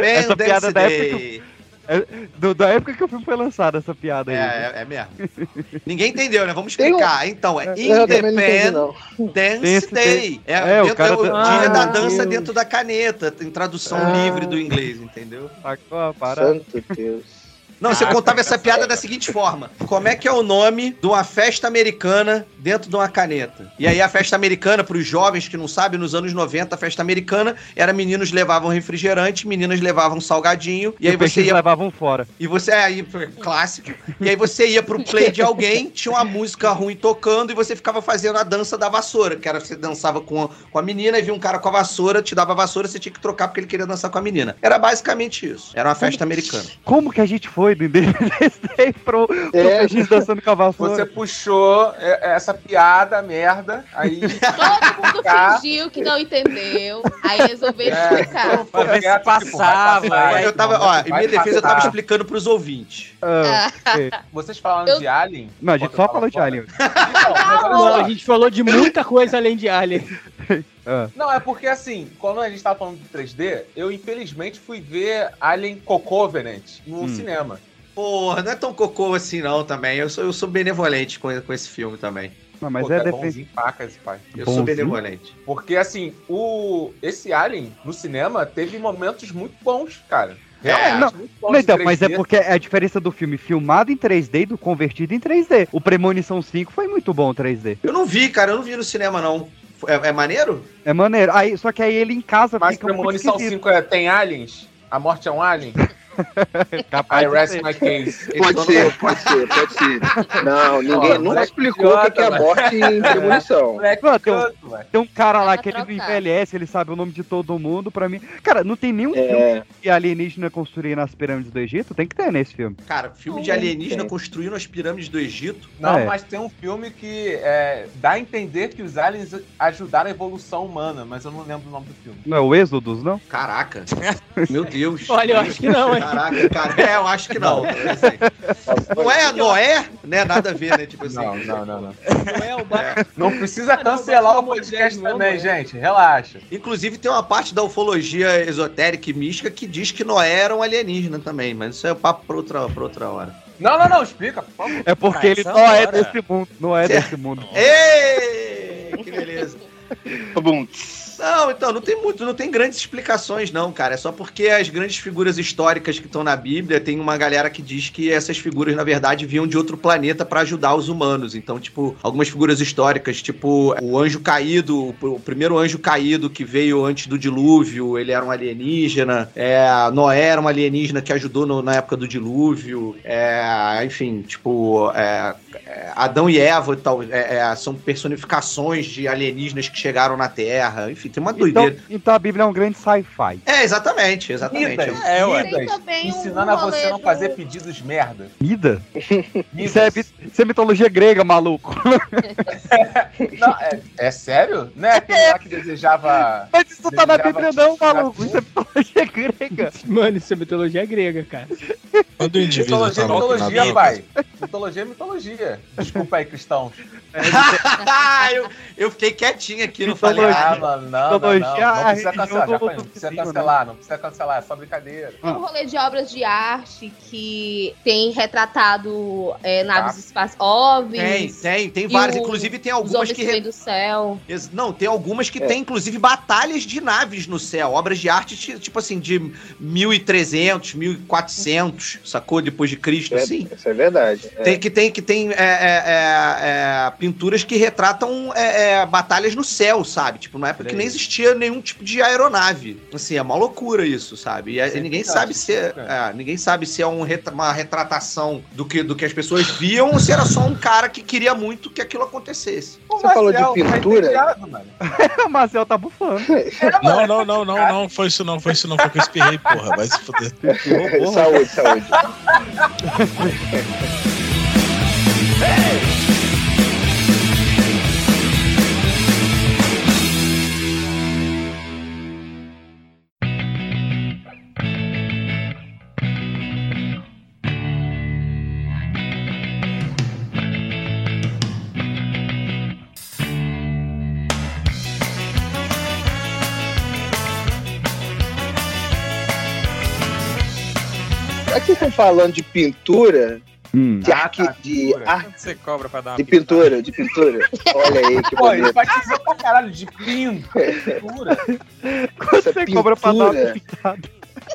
Essa piada da época Day. É do- da época que o filme foi lançado, essa piada aí. É, é, é mesmo. Ninguém entendeu, né? Vamos Tem um- explicar. Então, é. Independence Dance Day. É, É, o cara é o tá- dia da Ah, dança Deus. dentro da caneta. Tem tradução Ah. livre do inglês, entendeu? Sacou a parada? Santo Deus. Não, você Ah, contava essa piada da seguinte forma: Como é que é o nome de uma festa americana dentro de uma caneta? E aí a festa americana, para os jovens que não sabem, nos anos 90, a festa americana era meninos levavam refrigerante, meninas levavam salgadinho, e aí os peixes você ia levavam fora. e você é aí, clássico. E aí você ia pro play de alguém, tinha uma música ruim tocando e você ficava fazendo a dança da vassoura, que era você dançava com a, com a menina e via um cara com a vassoura, te dava a vassoura, você tinha que trocar porque ele queria dançar com a menina. Era basicamente isso. Era uma festa americana. Como que a gente foi do Independence Day pro, pro É. dançando com a vassoura? Você puxou é, essa piada, merda, aí. Todo mundo fingiu que não entendeu. Aí resolveram É, explicar. Pra ver se tipo, passava, Eu tava, não, ó, em minha defesa eu tava explicando pros ouvintes. Ah, ok. Vocês falando Eu- de Alien? Não, a gente só falou de Alien. Então, Não, só. a gente falou de muita coisa além de Alien. Ah. Não, é porque assim, quando a gente tava falando de 3D, eu infelizmente fui ver Alien Covenant no Hum. cinema. Porra, não é tão cocô assim não também. Eu sou, eu sou benevolente com, com esse filme também. Não, mas Pô, é tá defesa. bonzinho paca esse pai. Eu sou Bonzinho? benevolente. Porque assim, o esse Alien no cinema teve momentos muito bons, cara. Realmente, não, muito bons Não, então, mas é 3D. porque é a diferença do filme filmado em 3D e do convertido em 3D. O Premonição 5 foi muito bom 3D. Eu não vi, cara, eu não vi no cinema não. É, é maneiro? É maneiro. Aí, só que aí ele em casa Mas fica muito Premonição esquisito. 5 é, tem aliens? A morte é um alien? Capaz I de rest my case. Pode ser, pode ser, pode ser. Não, ninguém Ó, nunca explicou o que é idiota, morte em premonição. Moleque Não, tem um-. Tem um cara lá Vai que ele não envelhece, ele sabe o nome de todo mundo, pra mim. Cara, não tem nenhum filme É, que alienígena construir nas pirâmides do Egito? Tem que ter nesse filme. Cara, filme de alienígena tem. construindo as pirâmides do Egito. Não, É. mas tem um filme que é, dá a entender que os aliens ajudaram a evolução humana, mas eu não lembro o nome do filme. Não é o Êxodos, não? Caraca. Meu Deus. Olha, eu acho que não, hein? Caraca, cara. É, eu acho que não. Não é Noé? Né? Nada a ver, né? Tipo assim. Não, não, não, não. Não é o bar... Não precisa Ah, não, cancelar o podcast não, também, não. gente. Relaxa. Inclusive, tem uma parte da ufologia esotérica e mística que diz que Noé era um alienígena também, mas isso é papo pra outra, pra outra hora. Não, não, não, explica, por favor. É porque Ah, ele não é desse mundo. Não é desse mundo. Ei! Que beleza. bum. Não, então, não tem muito, não tem grandes explicações, não, cara. É só porque as grandes figuras históricas que estão na Bíblia, tem uma galera que diz que essas figuras, na verdade, vinham de outro planeta pra ajudar os humanos. Então, tipo, algumas figuras históricas, tipo o anjo caído, o o primeiro anjo caído que veio antes do dilúvio, ele era um alienígena. É, Noé era um alienígena que ajudou no- na época do dilúvio. É, enfim, tipo, é, é, Adão e Eva tal, é, é, são personificações de alienígenas que chegaram na Terra. Enfim, tem uma Então, doideira. então a Bíblia é um grande sci-fi. É, exatamente, exatamente. Vidas, É, ué. Tem também um ensinando a você não fazer pedidos merda. Vidas. Isso é, isso é mitologia grega, maluco. Não, é, é sério? Não é aquele lá que desejava. Mas isso tá na Bíblia não, maluco. Isso é mitologia grega. Mano, isso é mitologia grega, cara. Quando o indivíduo Mitologia é tá mitologia, pai. Mitologia é mitologia. Desculpa aí, cristãos. eu, eu fiquei quietinho aqui, não falei. Ah, nada. mano, não, não, não. Não precisa cancelar, já não precisa cancelar, não precisa cancelar, é só brincadeira. Um rolê de obras de arte que tem retratado é, naves Tá. espaciais, OVNIs. Tem, tem, tem várias. o- Inclusive, tem algumas que. re- vêm do céu. Não, tem algumas que É. tem, inclusive, batalhas de naves no céu. Obras de arte, ti- tipo assim, de 1300, 1400, sacou? Depois de Cristo, assim. Isso é verdade. É. Tem que tem, que tem é, é, é, é, pinturas que retratam é, é, batalhas no céu, sabe? Tipo, na época que nem existia nenhum tipo de aeronave. Assim, é uma loucura isso, sabe? E, é- ninguém verdade, sabe se é, sim, é, ninguém sabe se é um uma retratação do que, do que as pessoas viam ou se era só um cara que queria muito que aquilo acontecesse. O Você falou de Marcel tá pintura? mano. o Marcel tá bufando. Não, não, não, não, não, foi isso não, foi isso não, foi que eu espirrei, porra, vai se fuder. saúde, saúde. Já que vocês estão falando de pintura, Hum. de, arqui, de, ar- Quanto você cobra pra dar uma de pintura, de pintura. Olha aí que Pô, ele bonito. vai dizer pra caralho de pintura. Essa Você cobra pra dar uma pintura. pintada.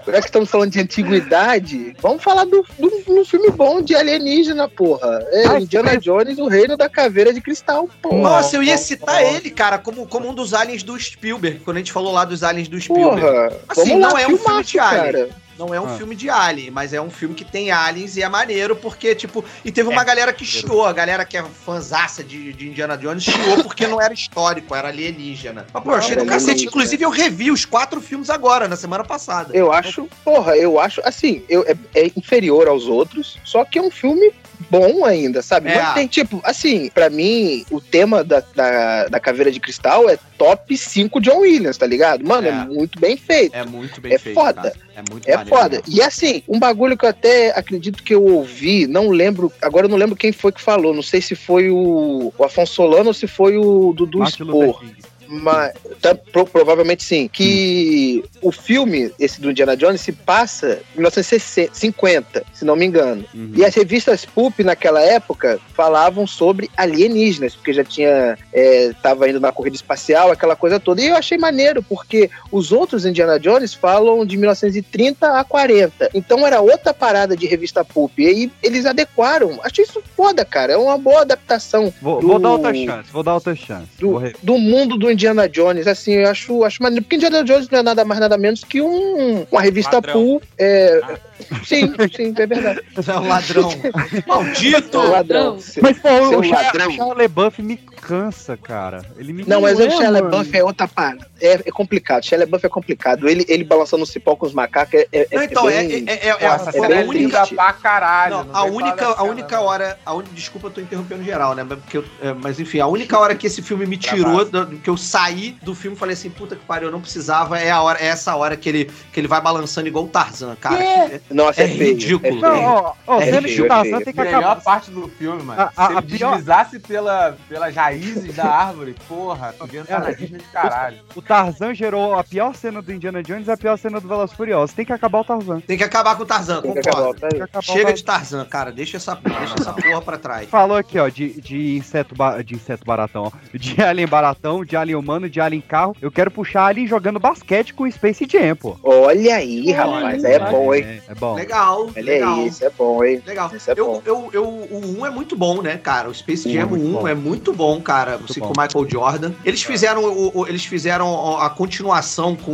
Já que estamos falando de antiguidade, vamos falar do, do, do filme bom de alienígena, porra. É Ah, Indiana. Jones, o Reino da Caveira de Cristal, porra. Nossa, eu ia citar ele, cara, como, como um dos aliens do Spielberg, quando a gente falou lá dos aliens do Spielberg. Porra, Assim, vamos lá, não é um filme de alien. cara. Não é um Ah. filme de Alien, mas é um filme que tem aliens e é maneiro, porque, tipo, e teve uma galera que chiou, a galera que é fanzaça de, de Indiana Jones chiou porque não era histórico, era alienígena. Mas, pô, eu achei Não, do cacete. Inclusive, eu revi os quatro filmes agora, na semana passada. Eu acho, porra, eu acho, assim, eu, é, é inferior aos outros, só que é um filme bom ainda, sabe? É. Mas tem, tipo, assim, pra mim, o tema da, da, da Caveira de Cristal é top 5 John Williams, tá ligado? Mano, é, É. muito bem feito. É muito bem É feito. foda. cara. É muito É maneiro foda. mesmo. E assim, um bagulho que eu até acredito que eu ouvi, não lembro, agora eu não lembro quem foi que falou, não sei se foi o, o Afonso Solano ou se foi o Dudu Martin. Mas tá, pro- provavelmente sim. Que o filme, esse do Indiana Jones, se passa em 1950, se não me engano. Uhum. E as revistas Pulp naquela época falavam sobre alienígenas, porque já tinha. É, tava indo na corrida espacial, aquela coisa toda. E eu achei maneiro, porque os outros Indiana Jones falam de 1930 a 40. Então era outra parada de revista Pulp. E aí eles adequaram. Achei isso foda, cara. É uma boa adaptação. Vou, do- vou dar outra chance, vou dar outra chance. do, do mundo do Indiana Jones, assim, eu acho, acho maneiro, porque Indiana Jones não é nada mais, nada menos que um, uma revista Ladrão. pool. É, Sim, sim, é verdade. É um ladrão. Maldito! É um ladrão. Mas, pô, o Shia, ladrão. Shia LaBeouf me cansa, cara. Ele me Não, mas é, o Shia mano. LaBeouf é outra parada. É, é complicado. Shia LaBeouf é complicado. Ele, ele balançando o cipó com os macacos é, é, Não, então, é, bem- é, é, é, Nossa, é cena a é única. pra caralho. Não, não a única, a única hora. A un... Desculpa, eu tô interrompendo geral, né? Mas, porque eu- é, mas enfim, a única hora que esse filme me tirou, do, que eu saí do filme e falei assim, puta que pariu, eu não precisava, é, a hora, é essa hora que ele, que ele vai balançando igual o Tarzan, cara. Que- Nossa, é, é feio. ridículo. É feio. Não, ó, ó, É é Tarzan feio. tem que A melhor acabar. parte do filme, mano. A- a- Se ele a pior- deslizasse pela, pelas raízes da árvore, porra, tu estar na Disney de caralho. O Tarzan gerou a pior cena do Indiana Jones e a pior cena do Velozes e Furiosos. Tem que acabar o Tarzan. Tem que acabar com o Tarzan, Tem concordo. Tem Chega de Tarzan, cara. Deixa essa, deixa essa porra pra trás. Falou aqui, ó, de, de inseto ba- de inseto baratão, ó. De alien baratão, de alien humano, de alien carro. Eu quero puxar alien jogando basquete com Space Jam, pô. Olha aí, rapaz. É bom, hein? É, é bom. Legal, Olha legal. aí, isso é bom, hein? Legal. Isso é eu, bom. eu, eu, o 1 é muito bom, né, cara? O Space Jam é muito 1 bom. é muito bom, cara. Assim, bom. com o Michael Jordan. Eles fizeram, o, o- eles fizeram a continuação com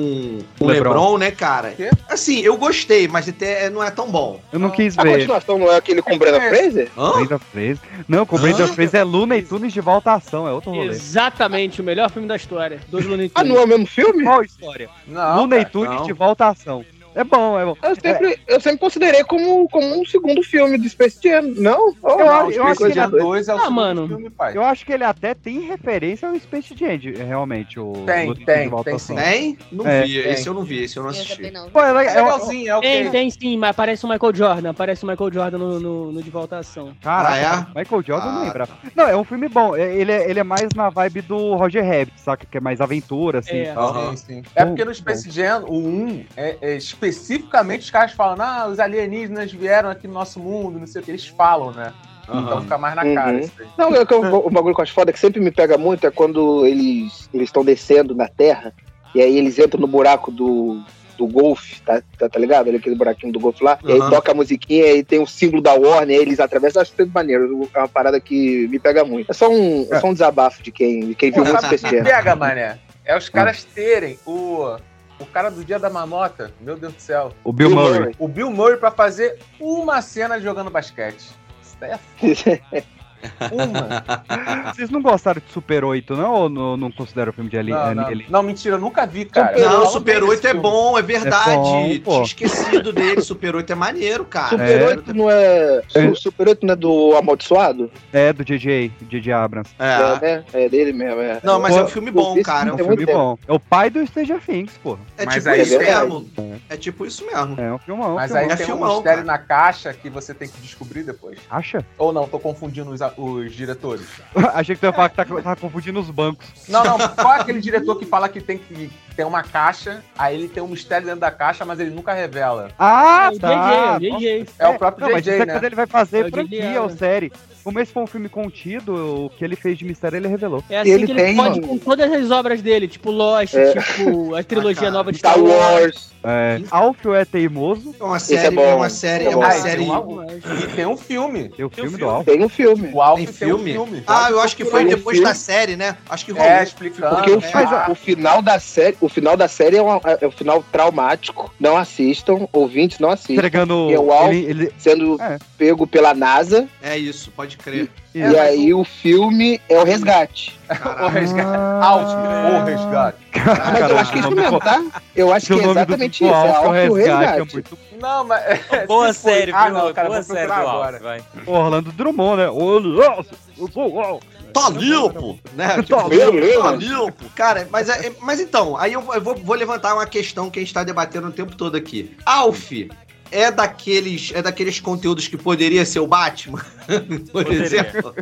o LeBron. LeBron, né, cara? Quê? Assim, eu gostei, mas até não é tão bom. Eu não quis A ver. continuação não é aquele com o Brenda Fraser? Hã? Brenda Fraser. Não, com o Brenda? Fraser é Luna e Tunes de volta à ação, é outro rolê. Exatamente, o melhor filme da história. Dois Looney Ah, Tunes. não é o mesmo filme? Qual história? Não, Luna e cara, Tunes não. de volta à ação. É bom, é bom. Eu sempre, eu sempre considerei como, como um segundo filme do Space Jam. Não? Oh, Eu não, acho- eu acho Space que Jam Jam 2 é o Ah, segundo mano. filme, pai. Eu acho que ele até tem referência ao Space Jam, realmente. O Tem, Tunes tem, tem sim. Tem? Não É, vi. tem. Esse eu não vi, esse eu não Eu assisti. também não. Pô, é É legal. é- legalzinho, é o Tem, que... tem sim, mas aparece o Michael Jordan. Aparece o Michael Jordan no, no, no De Volta à Ação. Caraca, Ah, Michael Jordan Ah, não lembra. Não, é um filme bom. É- Ele é, ele é mais na vibe do Roger Rabbit, saca? Que é mais aventura, assim. É. Aham. Sim, sim. É porque no Space Jam, o 1, é, é, especificamente os caras falam, ah, os alienígenas vieram aqui no nosso mundo, não sei o que, eles falam, né? Então Aham. fica mais na Uhum. cara isso aí. Não, é que o, bagulho com as fodas que sempre me pega muito é quando eles eles estão descendo na Terra e aí eles entram no buraco do, do golfe, tá, tá, tá ligado? Ali, Aquele buraquinho do golfe lá. E aí toca a musiquinha e tem o símbolo da Warner, aí eles atravessam. Acho sempre maneiro. É uma parada que me pega muito. É só um, é só um desabafo de quem, de quem viu muito que Jam. pega, mané? É os caras terem o, o cara do Dia da Mamota, meu Deus do céu, O Bill, Bill Murray. Murray. o Bill Murray pra fazer uma cena jogando basquete. Isso daí é uma. Vocês não gostaram de Super 8, não? Ou não, não consideram o filme de Alien? Não, não, não, mentira, eu nunca vi, cara. Super- Não, Fala Super bem 8 desse é filme. bom, é verdade. É bom, pô. Tinha esquecido dele. Super 8 é maneiro, cara. Super É. 8 não é. Su- Super 8 não é do Amaldiçoado? É, do DJ, DJ Abrams. É, É. né? É dele mesmo, é. Não, mas é um Pô, filme bom, cara. É, É um um filme bom. É o pai do Stranger Things, pô. É Mas tipo aí isso é mesmo. É tipo isso mesmo. É um filmão. Mas filmão. aí É tem filmão, um mistério cara. na caixa que você tem que descobrir depois. Acha? Ou não, tô confundindo os, os diretores. Achei que tu ia falar que tá, tá confundindo os bancos. Não, não, qual é aquele diretor que fala que tem que tem uma caixa, aí ele tem um mistério dentro da caixa, mas ele nunca revela. Ah, É o tá. JJ, o JJ. É o próprio Não, mas JJ, isso é né? ele vai fazer É o franquia JJ, ou né? série. Como esse foi um filme contido, o que ele fez de mistério ele revelou. É assim Ele que ele tem pode um- com todas as obras dele, tipo Lost, É. tipo a trilogia cara. nova de Star Wars. É, Alfio é teimoso. É uma Esse é série, bom. é uma série, É é uma Ah, série. tem um- E tem um filme. Tem o Tem um filme do. Alfio. Tem um filme. O Alf Tem tem, filme? um filme. Ah, eu acho que foi Tem depois filme. da série, né? Acho que rolou. É, explicando. Porque o, né? Ah, o final da série, o final da série é, um, é um final traumático. Não assistam, ouvintes não assistam. Entregando. E é o Alf ele, ele- sendo É. pego pela NASA. É isso, pode crer. e mas aí o filme é o resgate. o resgate. Alf, o resgate. Mas eu acho que é isso mesmo, tá? Eu acho que é exatamente do isso. É Alfio Alf o resgate. É muito... Não, mas. Boa se foi- série, Ah, não, cara, Boa série agora. vai. Orlando Drummond, né? Tá limpo, né? Tá limpo. Tá limpo. Cara, mas, é- é- mas então, aí eu, vou- eu vou, vou levantar uma questão que a gente tá debatendo o tempo todo aqui. Alf é daqueles, é daqueles conteúdos que poderia ser o Batman? Por Poderia. exemplo.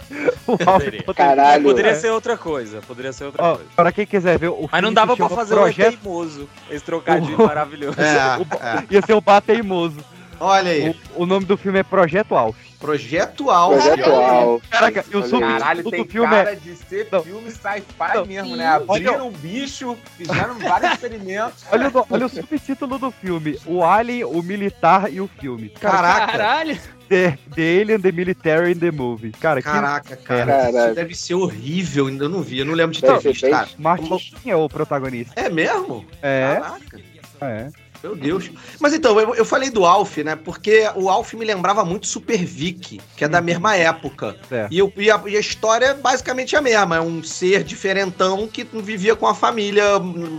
O Poderia. Caralho. Poderia é. ser outra coisa, poderia ser outra Ó, coisa. para quem quiser ver o Mas não dava pra fazer Projeto... o teimoso. Esse trocadilho O- maravilhoso. É, é. Ia ser o Bateimoso. Olha aí. O, o nome do filme é Projeto Alf. Aí. Alf. Caraca, e sub- aí. Caralho, tem filme cara é... de ser Não. filme sci-fi mesmo, né? Abriram um bicho, fizeram vários experimentos. Olha, o, olha o subtítulo do filme: O Alien, o Militar e o filme. Caraca. Caralho. The, the Alien, the Military and the Movie. Cara, que Caraca, cara. Caralho. Isso deve ser horrível. Eu não vi, eu não lembro de ter visto, cara. Martin é o protagonista. É mesmo? É, Caraca. é. Meu Deus. Mas então, eu, eu falei do Alf, né? Porque o Alf me lembrava muito Super Vic, que é da mesma época. Certo. E, eu- e a, e a história é basicamente a mesma. É um ser diferentão que vivia com a família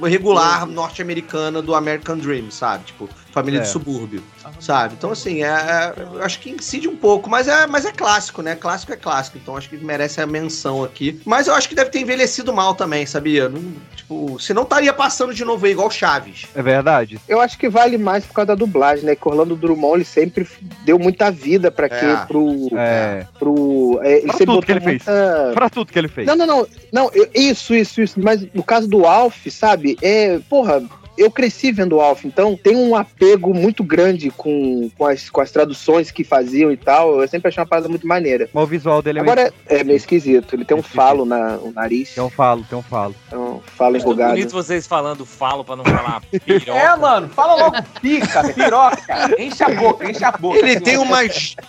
regular norte-americana do American Dream, sabe? Tipo, família de É. subúrbio, sabe? Então, assim, é, é- eu acho que incide um pouco, mas é, mas é clássico, né? Clássico é clássico, então acho que merece a menção aqui. Mas eu acho que deve ter envelhecido mal também, sabia? Não, tipo, senão estaria passando de novo aí, igual Chaves. É verdade. Eu acho que vale mais por causa da dublagem, né? Que Orlando Drummond ele sempre deu muita vida pra quê? É. Pro. É. pro é, Pra tudo que ele botou fez. muita- Pra tudo que ele fez. Não, não, não. Não, eu- isso, isso, isso. Mas no caso do Alf, sabe? É. Porra. Eu cresci vendo o Alf, então tem um apego muito grande com, com, as, com as traduções que faziam e tal. Eu sempre achei uma parada muito maneira. Mas o visual dele é meio... Agora é meio esquisito. Ele tem um Esquisito. falo na, no nariz. Tem um falo, tem um falo. É um falo tão enrugado. bonito vocês falando falo pra não falar piroca. É, mano, fala logo pica, piroca. Enche a boca, enche a boca. Ele tem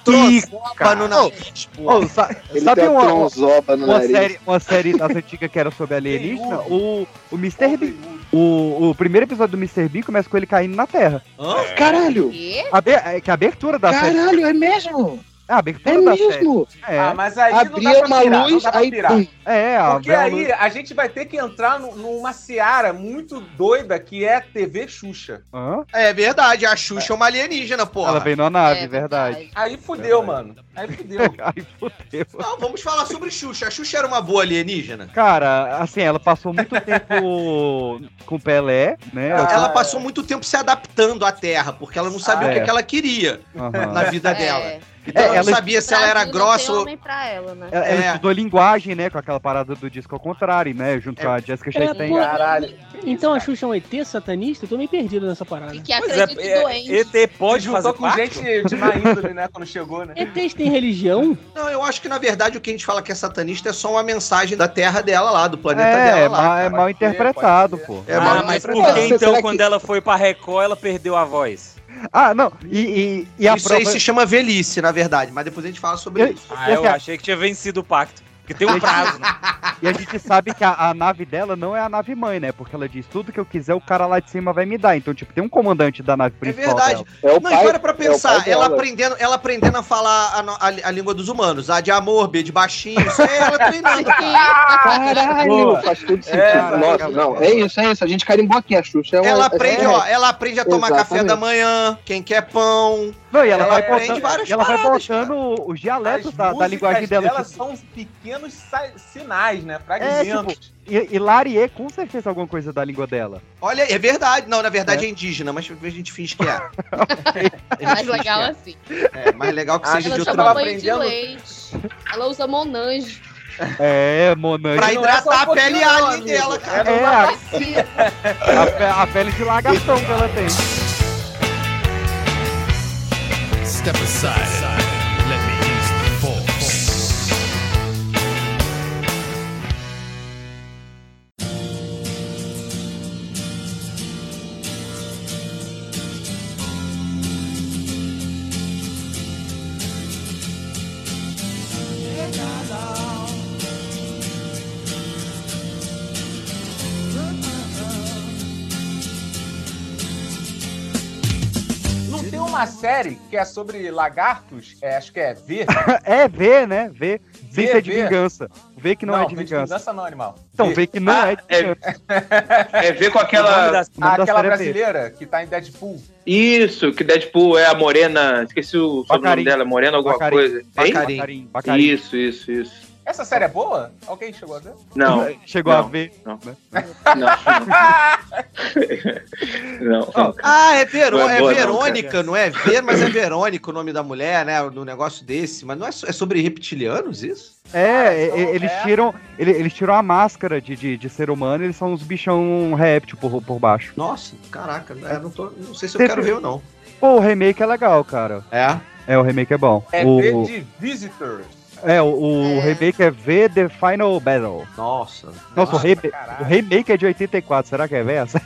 Pica. troças no nariz, pô. Ô, sa- Ele sabe tem uma, uma, um uma nariz. série, uma série das antigas que era sobre alienígena? O, o Mr. Bean. O, o primeiro episódio do Mr. Bean começa com ele caindo na Terra. Hã? Caralho! Quê? A, é que a abertura da série. Caralho, é mesmo! É a abertura É da série. mesmo! É, Ah, mas aí Abria não dá pra uma pirar, não luz, dá pra aí. pirar. pum. é, Porque aí luz- a gente vai ter que entrar nu- numa seara muito doida que é TV Xuxa. Hã? É verdade, a Xuxa é uma alienígena, porra. Ela veio na nave, É verdade. Aí fudeu, mano. Aí fudeu. Aí fudeu. Não, vamos falar sobre Xuxa. A Xuxa era uma boa alienígena? Cara, assim, ela passou muito tempo com Pelé, né? Ah, Ela passou muito tempo se adaptando à Terra, porque ela não sabia Ah, o que, é. que ela queria Aham. na vida É. dela. Então É, ela não sabia se ela era grossa tem ou... homem pra ela, né? Ela, ela É. estudou linguagem, né? Com aquela parada do disco ao contrário, né? Junto com a Jessica É, Chastain. pô, Caralho. Então a Xuxa é um ET satanista? Eu tô meio perdido nessa parada. E que Pois acredita é, doente. é, ET pode Juntou fazer com parte? gente de má índole, né? Quando chegou, né? ETs têm religião? Não, eu acho que na verdade o que a gente fala que é satanista é só uma mensagem da Terra dela lá, do planeta É, dela lá. é mal interpretado, pô. É ah, mal mas por que então, quando ela foi pra Record, ela perdeu a voz? Ah, não. E, e, e a Isso prova... aí se chama velhice, na verdade, mas depois a gente fala sobre Eu- isso. Ah, eu achei que tinha vencido o pacto. Porque tem um prazo, né? E a gente sabe que a, a nave dela não é a nave mãe, né? Porque ela diz tudo que eu quiser, o cara lá de cima vai me dar. Então, tipo, tem um comandante da nave É principal verdade. dela. É o Não, pai, e para pra é pensar, pai ela aprendendo, ela aprendendo a falar a, a- a língua dos humanos, A de amor, B de baixinho, isso é ela treinando. Caralho, faz todo sentido. É, Nossa, não, é isso, é isso. A gente carimbou aqui a Xuxa. É uma- Ela aprende, é- ó, ela aprende a tomar café Exatamente. da manhã, quem quer pão. Não, e ela É, vai aprende botando, várias e ela vai paradas, botando os dialetos As da, da linguagem dela. dela tipo, são pequenos sa- sinais, né? é, Fragmentos. tipo, e, e Larie com certeza alguma coisa da língua dela. Olha, é verdade. Não, na verdade é, indígena, mas a gente finge que é. É mais legal assim. É mais legal que Ah, seja Ela de outra chama tava banho de aprendendo- leite. Ela usa monange. É, Monange. Pra é hidratar um a pele alien amigo. dela, cara. É, a, a, a pele de lagartão que ela tem. Step aside. Série que é sobre lagartos? É, acho que é V. É V, né? V. Sem V, ser de V. vingança. V que não, é de V vingança. vingança não, animal. Então, V. V que não é de é- vingança. É ver com O nome aquela. da- aquela é V. brasileira que tá em Deadpool. Isso, que Deadpool é a Morena. Esqueci o sobrenome dela, Morena alguma Bacarin. coisa. Bacarim, Bacarim. Isso, isso, isso. Essa série é boa? Alguém chegou a ver? Não. Chegou não, a ver. Não. né? Não. não. Ah, é. Não é é boa, não, Verônica, não, é Ver, mas é Verônica o nome da mulher, né? No negócio desse. Mas não é, so- é sobre reptilianos isso? É, então, e- eles é. tiram. ele- Eles tiram a máscara de, de, de ser humano e eles são uns bichão réptil por, por baixo. Nossa, caraca, é, não, tô, não sei se eu Você quero viu? ver ou não. Pô, o remake é legal, cara. É? É, o remake é bom. É o, de Visitors. É, o, o remake é V The Final Battle. Nossa. Nossa, o, re- caralho. o remake é de 84, será que é essa?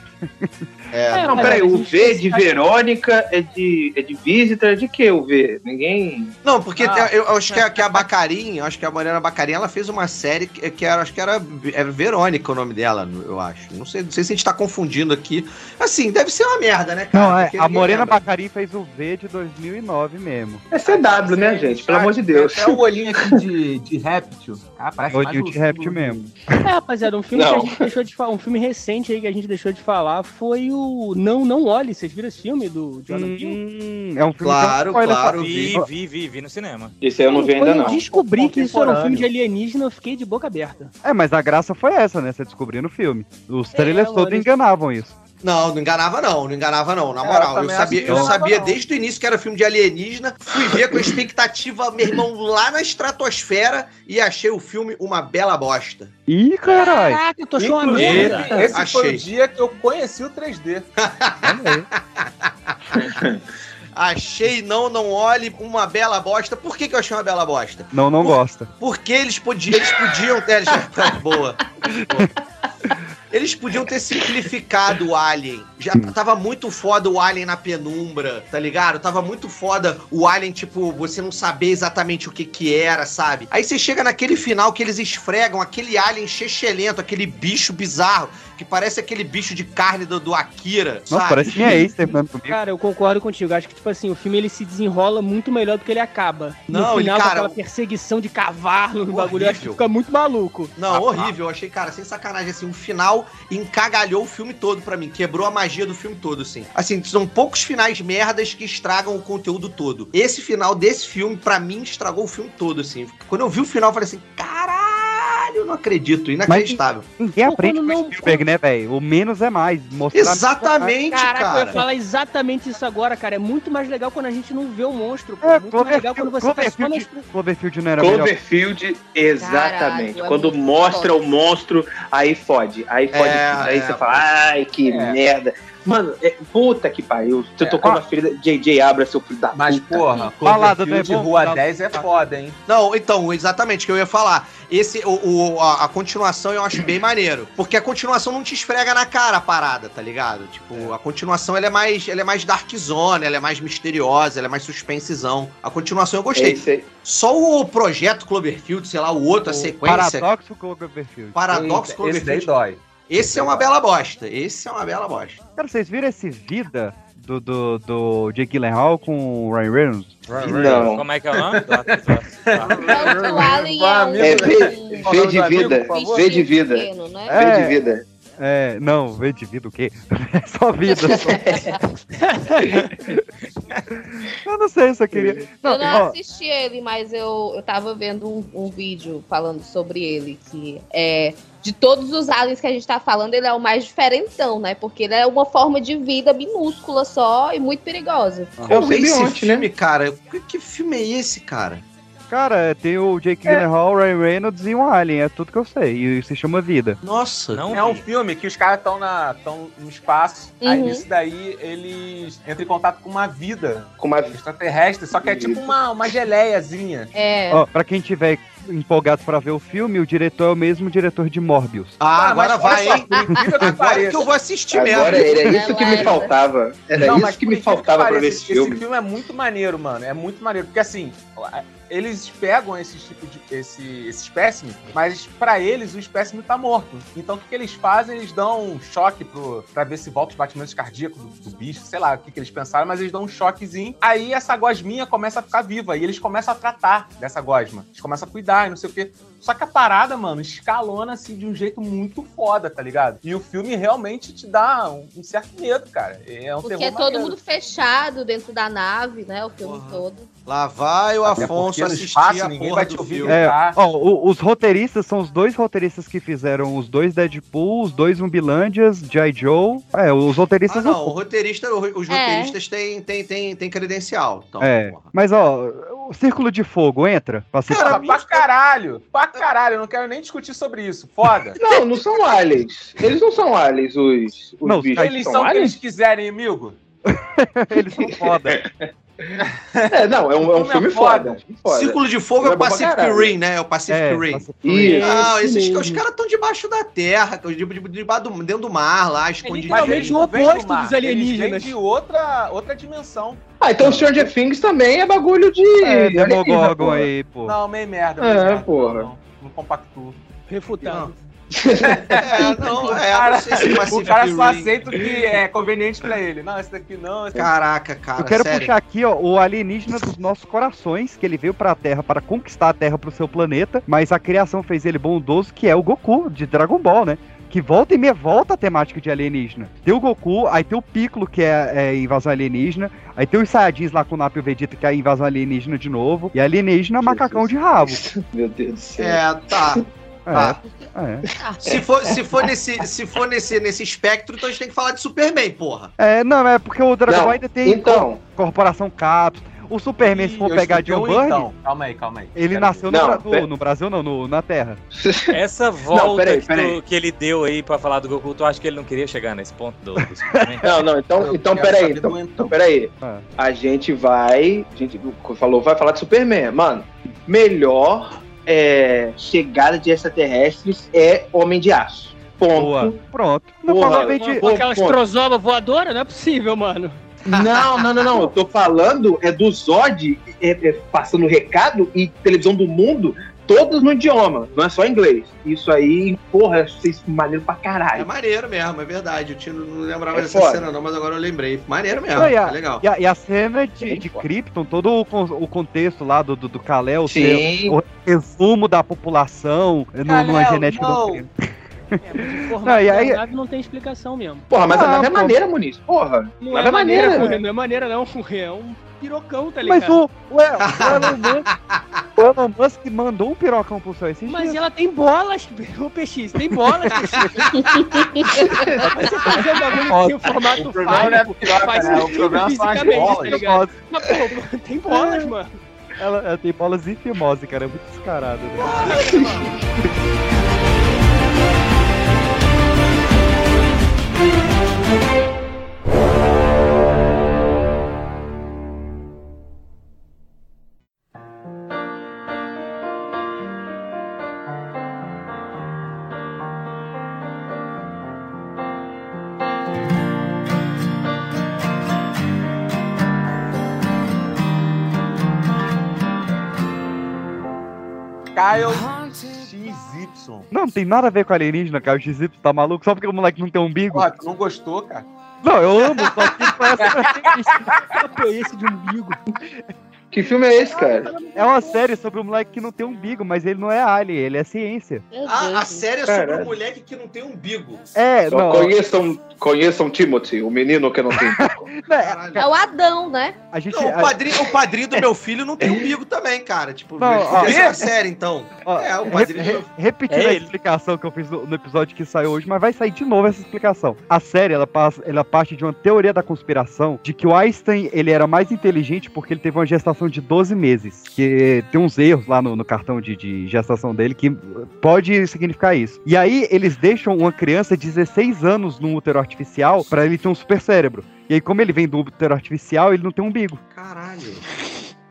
É, Não, mas peraí, o V de Verônica é de, é de Visitor, é de que o V? Ninguém. Não, porque Ah. eu, eu acho que a, que a Bacarin, eu acho que a Mariana Bacarin, ela fez uma série que, que era, acho que era, era Verônica o nome dela, eu acho. Não sei, não sei se a gente tá confundindo aqui. Assim, deve ser uma merda, né, cara? Não, é, a ninguém Morena lembra. Bacarin fez o V de 2009 mesmo. É CW, né, gente? Pelo amor de Deus. É o olhinho aqui de, de réptil. Ah, parece mais de réptil símbolo mesmo. É, rapaziada, um filme Não. que a gente deixou de falar, um filme recente aí que a gente deixou de falar foi o Não Não Olhe. Vocês viram esse filme do Jordan Peele? Hum, é um filme Claro, que é claro. Vi, vi, vi, vi no cinema. Esse aí eu não vi ainda, Quando eu não. descobri que isso era um filme de alienígena, eu fiquei de boca aberta. É, mas a graça foi essa, né? Você descobriu no filme. Os trailers mano, todos isso- enganavam isso. Não, não enganava não, não enganava não, na É, moral. eu eu sabia, eu sabia não. desde o início que era filme de alienígena, fui ver com a expectativa, meu irmão, lá na estratosfera e achei o filme uma bela bosta. Ih, caralho. Caraca, tu achou uma Inclusive, merda. esse foi Achei. o dia que eu conheci o 3D. Achei, não, não olhe, uma bela bosta. Por que, que eu achei uma bela bosta? Não, não Por- gosta. Porque eles podiam, eles podiam ter. Eles, tá, boa. Eles podiam ter simplificado o Alien. Já tava muito foda o Alien na penumbra, tá ligado? Tava muito foda o Alien, tipo, você não saber exatamente o que que era, sabe? Aí você chega naquele final que eles esfregam aquele Alien chechelento, aquele bicho bizarro, que parece aquele bicho de carne do, do Akira, Nossa, sabe? parece minha ex terminando comigo. Cara, eu concordo contigo. Acho que, tipo assim, o filme ele se desenrola muito melhor do que ele acaba. Não, no ele, final, cara, com aquela perseguição de cavalo no bagulho, eu acho que fica muito maluco. Não, horrível. Eu achei, cara, sem sacanagem, assim, o final encagalhou o filme todo pra mim. Quebrou a magia do filme todo, assim. Assim, são poucos finais merdas que estragam o conteúdo todo. Esse final desse filme, pra mim, estragou o filme todo, assim. Quando eu vi o final, eu falei assim, caralho, não acredito. Inacreditável. Ninguém Pô, aprende com não- o Spielberg, né, velho? O menos é mais. Mostrar Exatamente, Caraca, eu ia cara. falar exatamente isso agora, cara. É muito mais legal quando a gente não vê o monstro. Pô. É, É muito mais legal quando Cloverfield, você tá só na Cloverfield, Cloverfield não era melhor. Cloverfield, exatamente. Caralho, é Quando muito mostra foda. o monstro, aí fode. Aí fode É. Aí é, você fala, ai, que É. merda. Mano, é- puta que pariu. Você É. tocou na ferida. JJ Abra, seu filho da Mas, puta. porra, Balada do Cloverfield Ebon, Rua balada- 10 é foda, hein? Não, então, exatamente o que eu ia falar. Esse, o, o- a, a continuação eu acho bem maneiro. Porque a continuação não te esfrega na cara a parada, tá ligado? Tipo, a continuação ela é mais, ela é mais dark zone, ela é mais misteriosa, ela é mais suspensezão. A continuação eu gostei. Esse aí. Só o projeto Cloverfield, sei lá, o outro, a sequência. Paradoxo Cloverfield. Paradoxo Eita, Esse daí Cloverfield. dói. Esse é uma bela bosta. Esse é uma bela bosta. Cara, vocês viram esse Vida do, do, do Jake Gyllenhaal com o Ryan Reynolds? Não. Como é que é o nome? O Alien é um... É V, Falando v de favor. V de né? V de É. vida. É, não, vê de vida o quê? É só vida. Só. eu não sei se eu queria. Não, eu não ó, assisti ele, mas eu, eu tava vendo um, um vídeo falando sobre ele, que é. De todos os aliens que a gente tá falando, ele é o mais diferentão, né? Porque ele é uma forma de vida minúscula só e muito perigosa. É o Como esse né? filme, cara? Que, que filme é esse, cara? Cara, tem o Jake Gyllenhaal, Ryan Reynolds e um Alien, é tudo que eu sei. E se chama Vida. Nossa, Não é um filme que os caras estão no espaço, aí Uhum. nisso daí eles entram em contato com uma vida Com uma... extraterrestre, só que é tipo uma, uma geleiazinha. É. Ó, pra quem tiver empolgado pra ver o filme, o diretor é o mesmo diretor de Morbius. Ah, Ah, agora vai, hein? Agora que eu vou assistir Agora mesmo. era isso que me faltava. Era Não, isso que me faltava pra ver esse filme. Esse filme é muito maneiro, mano. É muito maneiro. Porque assim, eles pegam esse tipo de. esse, esse espécime, mas pra eles o espécime tá morto. Então o que, que eles fazem? Eles dão um choque pro, pra ver se volta os batimentos cardíacos do, do bicho, sei lá o que, que eles pensaram, mas eles dão um choquezinho. Aí essa gosminha começa a ficar viva e eles começam a tratar dessa gosma. Eles começam a cuidar e não sei o quê. Só que a parada, mano, escalona assim de um jeito muito foda, tá ligado? E o filme realmente te dá um, um certo medo, cara. É um Porque terror é todo maneiro. mundo fechado dentro da nave, né? O filme Porra. todo. Lá vai o Até Afonso assistir espaço a ninguém porra vai te do ouvir filme. É, Tá. ó, o- os roteiristas são os dois roteiristas que fizeram os dois Deadpool, os dois Zumbilândias, G.I. Joe. É, os Ah, roteiristas não, não. o roteirista, os É. roteiristas têm, têm, têm, têm credencial. Então, É, porra. mas ó, o Círculo de Fogo entra pra Porra, pra caralho! Pra caralho, eu não quero nem discutir sobre isso. Foda. Não, não são aliens. Eles não são aliens, os, os Não, bichos. Eles são o que eles quiserem, amigo. eles são foda. É, não, é um, é um filme é filme foda. foda. é. Círculo de Fogo é É o pra Pacific. Rim, né? É o Pacific É, Rim. Pacific Isso. Não, Esse esses os caras estão debaixo da terra, de, de, de, debaixo do- dentro do mar lá, escondidos. literalmente eles o não oposto dos eles alienígenas. vêm de outra, outra dimensão. Ah, então Stranger Things também é bagulho de. É, Demogorgon aí, pô. Não, meio merda. É, merda. porra. Não, não compactuo. Refutado. É, não, é, não sei se O cara só Rim. aceita o que é conveniente pra ele. Não, esse daqui não. Esse daqui... Caraca, cara, Eu quero sério. puxar aqui, ó, o alienígena dos nossos corações, que ele veio pra Terra para conquistar a Terra pro seu planeta, mas a criação fez ele bondoso, que é o Goku, de Dragon Ball, né? Que volta e meia volta a temática de alienígena. Tem o Goku, aí tem o Piccolo, que é, é invasão alienígena, aí tem os Saiyajins lá com o Nap e o Vegeta, que é invasão alienígena de novo, e alienígena macacão de rabo. Meu Deus do céu. É, tá. Tá. É, Se for, se for, nesse, se for nesse, nesse espectro, então a gente tem que falar de Superman, porra. é. É, não, é porque o Dragon Ball ainda tem Então, Corporação Caps. O Superman, se for pegar John um Byrne, então. Calma aí, calma aí. ele nasceu no, Não, no- no Brasil, não, no- na Terra. Essa volta peraí, que, tu- que ele deu aí pra falar do Goku, tu acha que ele não queria chegar nesse ponto do, do Superman? não, não, então, Eu então peraí, então, então então. peraí. Ah. A gente vai, a gente falou, vai falar de Superman, mano. Melhor é, chegada de extraterrestres é Homem de Aço. Ponto. Boa. Pronto. Não, Porra, provavelmente. Com aquelas trozoba voadora, não é possível, mano. Não, não, não, não. Eu tô falando é do Zod é, é, passando recado e televisão do mundo, todos no idioma, não é só inglês. Isso aí, porra, achei isso maneiro pra É caralho. maneiro mesmo, é verdade. Eu tinha, não lembrava É dessa foda. cena, não, mas agora eu lembrei. Maneiro mesmo, Não, e, a, é legal. e a- e a cena de, de. Krypton, todo o, o contexto lá do, do, do Kal-El Sim. o resumo da população no, numa Kal-El, genética não. doutrina. É, mas o formato Não, e aí- da nave não tem explicação mesmo. Porra, mas Ah, a nave é pô. maneira, Muniz. Porra. Não Nave é maneira, maneira, porra, velho. não é maneira não, é um pirocão, tá ligado? Mas o, o, El- o Elon Musk, o Elon Musk mandou um pirocão pro céu esses Mas dias. ela tem bolas, o PX, tem bolas, PX. Mas você fazer um bagulho que tem o formato O problema não é piroca, faz né? O problema as fisicamente, bolas. tá ligado? Mas, pô, tem bolas, mano. Ela, ela tem bolas e fimose, cara. É muito descarado. Né? Kyle Não, não tem nada a ver com alienígena, cara. O XY tá maluco só porque o moleque não tem umbigo. Ó, tu não gostou, cara? Não, eu amo, só que Papo é esse de umbigo? Que filme é esse, cara? É uma série sobre um moleque que não tem umbigo, mas ele não é alien, ele é ciência. Ah, a série é sobre Caralho. um moleque que não tem umbigo. É, Só não. conheçam, conheçam Timothy, o menino que não tem. né, Caralho. É o Adão, né? a gente. Não, o padrinho, o padrinho do meu filho não tem umbigo também, cara. Tipo, Não, ó. essa é a série, então. ó, É, o re- padrinho do re- meu repetindo É a ele. explicação que eu fiz no, no episódio que saiu hoje, mas vai sair de novo essa explicação. A série, ela, passa, ela parte de uma teoria da conspiração de que o Einstein ele era mais inteligente porque ele teve uma gestação gestação de 12 meses. Que tem uns erros lá no, no cartão de, de gestação dele que pode significar isso. E aí eles deixam uma criança 16 anos no útero artificial pra ele ter um super cérebro. E aí, como ele vem do útero artificial, ele não tem umbigo. Caralho.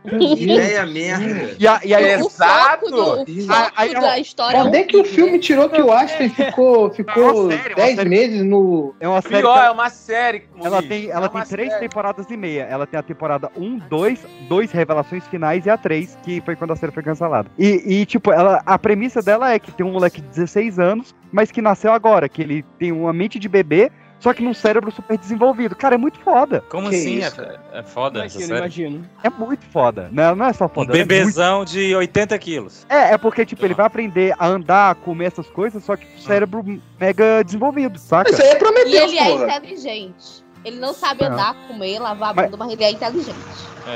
Que ideia merda. E, a- e aí, O foco, do, o foco aí, ó, da história Onde é que o filme tirou que o Aspen ficou, ficou É uma série, uma 10 série. meses no. é uma série. Pior, que- é uma série. Ela Luiz. tem, É ela uma tem três série. temporadas e meia. Ela tem a temporada 1, 2, 2 revelações finais e a 3, que foi quando a série foi cancelada. E, e, tipo, ela, a premissa dela é que tem um moleque de 16 anos, mas que nasceu agora, que ele tem uma mente de bebê, só que num cérebro super desenvolvido. Cara, é muito foda. Como Que assim? isso, é, é foda essa Imagino, série. imagino. É muito foda. Não, não é só Um foda. ela é muito bebezão de 80 quilos. É, é porque, tipo, ele vai aprender a andar, comer essas coisas, só que com o cérebro mega desenvolvido, saca? Isso aí é E Prometeu, ele é porra. inteligente. Ele não sabe É. andar, comer, lavar a Mas- bunda, mas ele é inteligente.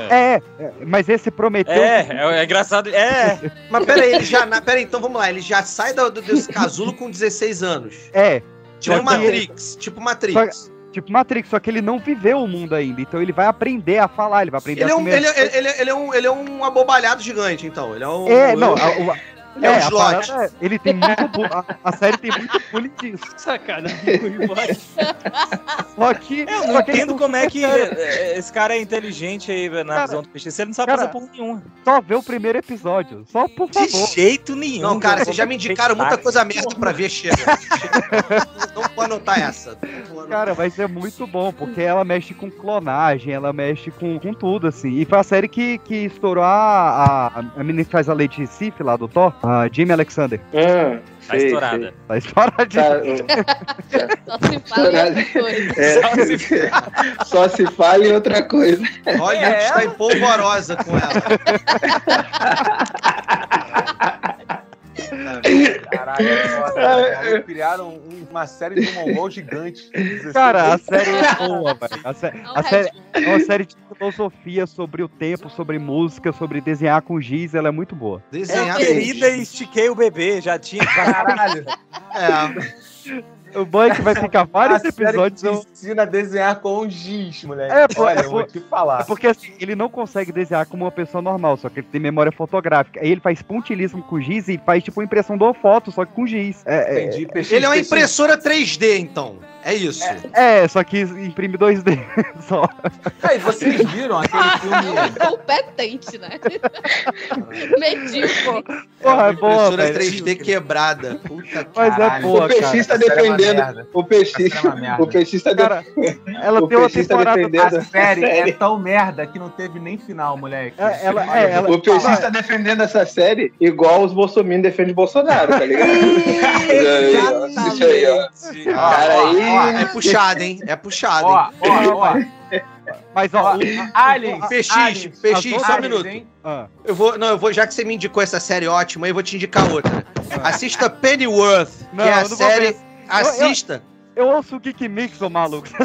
É, é, mas esse prometeu. É, é, é engraçado. É, Mas peraí, ele já. na- Peraí, então vamos lá. Ele já sai do, do- desse casulo com 16 anos. É, Tipo Só Matrix. Tipo Matrix. tipo Matrix, só que ele não viveu o mundo ainda, então ele vai aprender a falar, ele vai aprender Ele a é, um, ele, é- ele, ele é um, ele é um abobalhado gigante, então. Ele é um. É, não, a, Ele é um slot. parada é- ele tem muito bu- a, a série tem muito bullying disso. Sacanagem com o Ibope. Só que. eu não só que ele entendo como é que é, esse cara é inteligente aí na Cara, visão do PX. Ele não sabe cara, fazer porra nenhuma. Só vê o primeiro episódio. Só por De favor. jeito nenhum. Não, cara, vocês já me indicaram muita coisa merda pra ver, chega. Não vou anotar essa. Vou anotar. Cara, vai ser muito bom, porque ela mexe com clonagem, ela mexe com, com tudo, assim. E foi a série que, que estourou a, a, a menina que faz a Lady Sif lá do Thor, a Jamie Alexander. Ah, Tá estourada. Tá estouradinha. Tá, Só se fala em outra coisa. é, só se fala em outra coisa. Olha, É. está em polvorosa com ela. Caralho, é foda. cara. Criaram um- uma série de um mongol gigante. 16 Cara, a série é boa, velho. A, sé- É a série é uma série de filosofia sobre o tempo, sobre música, sobre desenhar com giz, ela é muito boa. Eu Desenhar querida e estiquei o bebê, já tinha. Caralho. É. O Bunk vai ficar A vários série episódios. te eu- ensina a desenhar com giz, moleque. É, pô, Olha, é, eu vou te falar. É porque assim, ele não consegue desenhar como uma pessoa normal, só que ele tem memória fotográfica. Aí ele faz pontilismo com giz e faz tipo impressão de uma foto, só que com giz. É, é, Entendi. PX, Ele é uma impressora 3D, então. É isso. é, só que imprime 2D só. Aí, vocês viram aquele filme... Competente, né? Medíocre. Porra, é boa, impressora velho. 3D quebrada. Puta que Mas é Caralho. boa, o PX cara. Tá defendendo. O é merda. o PX tá defendendo. Cara, ela O tem uma tá temporada. defendendo. A série é tão merda que não teve nem final, moleque. É, ela- é, ela- O PX tá defendendo essa série igual os bolsominions defendem Bolsonaro, tá ligado? Isso aí, ó. Cara, aí- é puxado, hein? É puxado, Ó, hein? ó, ó. Mas ó, Aliens, PX, Aliens, PX, só um minuto. ah, Eu vou, não, eu vou, já que você me indicou essa série ótima, eu vou te indicar outra. Assista Pennyworth, Não, que é a série. Assista. eu ouço o Geek Mix, ô maluco.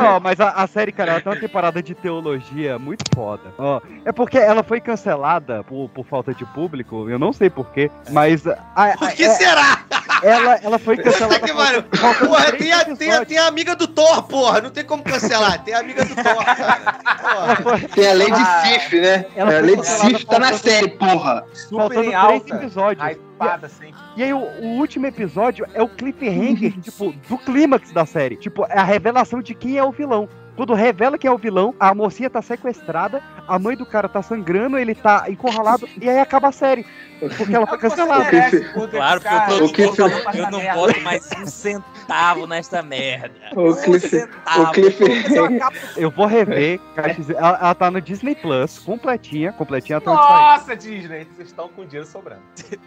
Não, mas a, a série, cara, ela tem uma temporada de teologia muito foda. Ó, é porque ela foi cancelada por, por falta de público, eu não sei porquê, mas. A, a- Por que é- será? ela, ela foi cancelada que por falta de Porra, tem a, tem, a, tem a amiga do Thor, porra. Não tem como cancelar. Tem a amiga do Thor, cara. Foi- Tem a de Ah, Sif, né? ela a cancelada Sif tá na série, porra. Super faltando em três alta. episódios. Sempre. E aí, o, o último episódio é o cliffhanger, tipo, do clímax da série. Tipo, é a revelação de quem é o vilão. Quando revela quem é o vilão, a mocinha tá sequestrada, a mãe do cara tá sangrando, ele tá encurralado, e aí acaba a série. Porque ela foi cancelada. Claro, porque O o que falou, eu não boto mais um centavo nesta merda. O Um cliff- centavo. O. Eu vou rever, ela, ela tá no Disney Plus, completinha, completinha saiu. Nossa, Disney, vocês estão com dinheiro sobrando.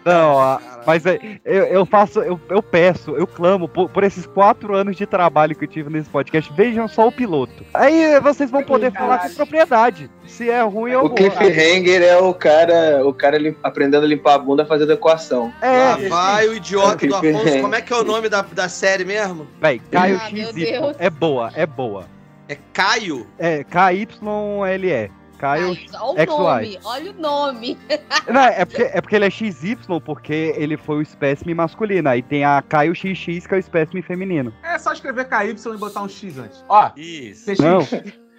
Não, a- mas é, eu, eu faço, eu, eu peço, eu clamo por, por esses quatro anos de trabalho que eu tive nesse podcast. Vejam só o piloto. Aí vocês vão poder falar com propriedade. Se é ruim ou O cliffhanger é o cara, o cara aprendendo a limpar a bunda fazendo equação. Lá É, vai o idiota do Afonso. Como é que é o nome da, da série mesmo? véi, Caio Ah, XY. É boa, é boa. É Caio? É KYLE. Ai, olha o XY. nome, olha o nome. Não, é porque, é porque ele é XY, porque ele foi o espécime masculino. Aí tem a Caio XX, que é o espécime feminino. É só escrever KY e botar um X antes. Ó, Isso. Não.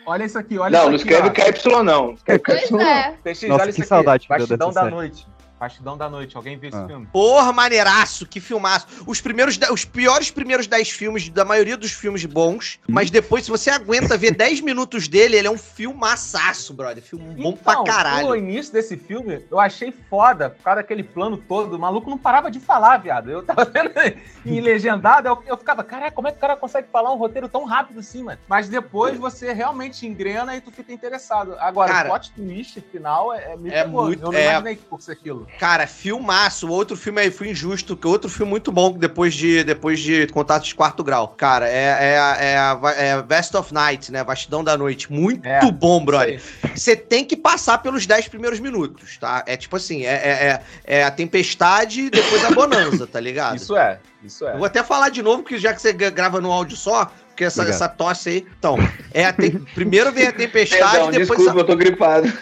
Olha isso aqui, olha Não, isso não aqui. escreve ó. KY não. Escreve Pois KY não. é. TX, Nossa, olha que isso aqui. saudade deu Bastidão da noite. Bastidão da noite. Alguém viu esse Ah. filme? Porra, maneiraço, que filmaço. Os primeiros, os piores primeiros 10 filmes, da maioria dos filmes bons, mas depois, se você aguenta ver 10 minutos dele, ele é um filmaçaço, brother. Filme bom pra Então, caralho. O início desse filme eu achei foda, por causa daquele plano todo. O maluco não parava de falar, viado. Eu tava vendo em legendado, eu, eu ficava, caraca, como é que o cara consegue falar um roteiro tão rápido assim, mano? Mas depois você realmente engrena e tu fica interessado. Agora, Cara, o plot twist final é, é, é muito- Eu não é- imaginei que fosse aquilo. Cara, filmaço. Outro filme aí foi injusto, que outro filme muito bom depois de, depois de Contatos de Quarto Grau. Cara, é, é, é, é of Night, né? Vastidão da Noite. Muito É, bom, brother. Você tem que passar pelos 10 primeiros minutos, tá? É tipo assim, é, é, é- é a tempestade e depois a bonança, tá ligado? Isso é, isso é. Eu vou até falar de novo, porque já que você gra- grava no áudio só, porque essa, Obrigado. essa tosse aí. Então, é a tem- primeiro vem a tempestade, Perdão, depois desculpa, eu a. tô gripado.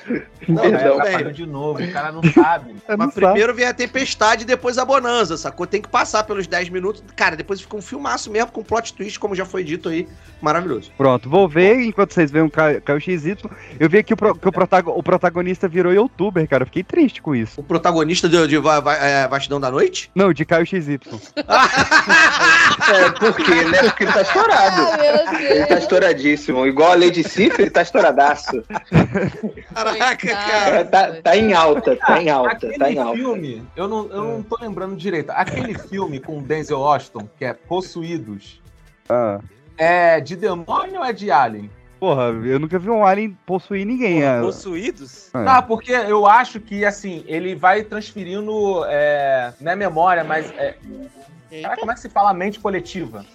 Não, É, tudo atrapalhou bem. de novo, o cara não sabe. Eu não Mas sabe. primeiro vem a tempestade e depois a bonança, sacou? Tem que passar pelos 10 minutos. Cara, depois fica um filmaço mesmo com plot twist, como já foi dito aí. Maravilhoso. Pronto, vou ver enquanto vocês veem o Caio Caio XY. Eu vi aqui o pro- que o, protago- o protagonista virou youtuber, cara. Eu fiquei triste com isso. O protagonista de, de Va- Va- é, Vastidão da Noite? Não, de Caio XY. É, por quê, né? Porque ele tá estourado. Ele tá estouradíssimo. Igual a Lady Sif, ele tá estouradaço. Caraca. É, tá, tá em alta, tá em alta, Aquele tá em alta. filme, eu não, eu não tô lembrando direito. Aquele filme com o Denzel Washington, que é Possuídos, Ah. é de demônio ou é de alien? Porra, eu nunca vi um alien possuir ninguém. é. Possuídos? É. Ah, porque eu acho que, assim, ele vai transferindo, é, não é memória, mas é... Cara, como é que se fala mente coletiva?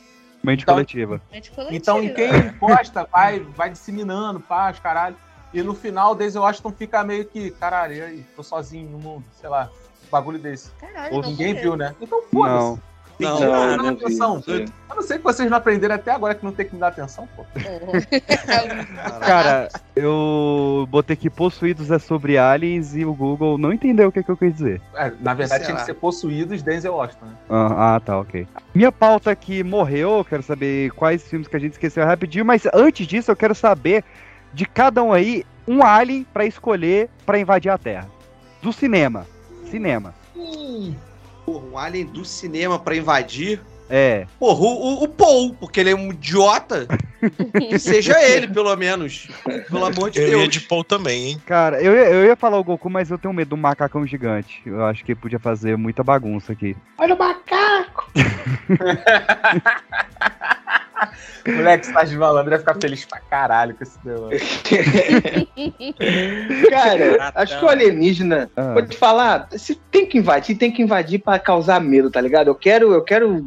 Mente Então- coletiva. Gente coletiva. Então, em quem encosta, vai, vai disseminando, paz, caralho. E no final, o Denzel Washington fica meio que, caralho, e aí? Tô sozinho no mundo, sei lá, um bagulho desse. Caralho, Ou Ninguém viu, né? Então, foda-se. Não. Tem Não, que não, vi, atenção. não sei. Eu não sei que vocês não aprenderam até agora que não tem que me dar atenção, pô. Porra. Cara, eu botei aqui possuídos é sobre aliens e o Google não entendeu o que, que eu quis dizer. É, na verdade, tinha que ser possuídos Denzel Washington, né? Ah, ah, tá, ok. Minha pauta aqui morreu, eu quero saber quais filmes que a gente esqueceu rapidinho, mas antes disso eu quero saber de cada um aí um alien pra escolher pra invadir a Terra. Do cinema. Cinema. Porra, um alien do cinema pra invadir. É. Porra, o, o, o Paul, porque ele é um idiota. que seja ele, pelo menos. Pelo amor de Eu Deus. ia de Paul também, hein? Cara, eu, ia- eu ia falar o Goku, mas eu tenho medo do macacão gigante. Eu acho que podia fazer muita bagunça aqui. Olha o macaco! O moleque Sérgio de Malandro ia ficar feliz pra caralho com esse negócio. Cara, acho que o alienígena, Ah. vou te falar, se tem que invadir, tem que invadir pra causar medo, tá ligado? Eu quero, eu quero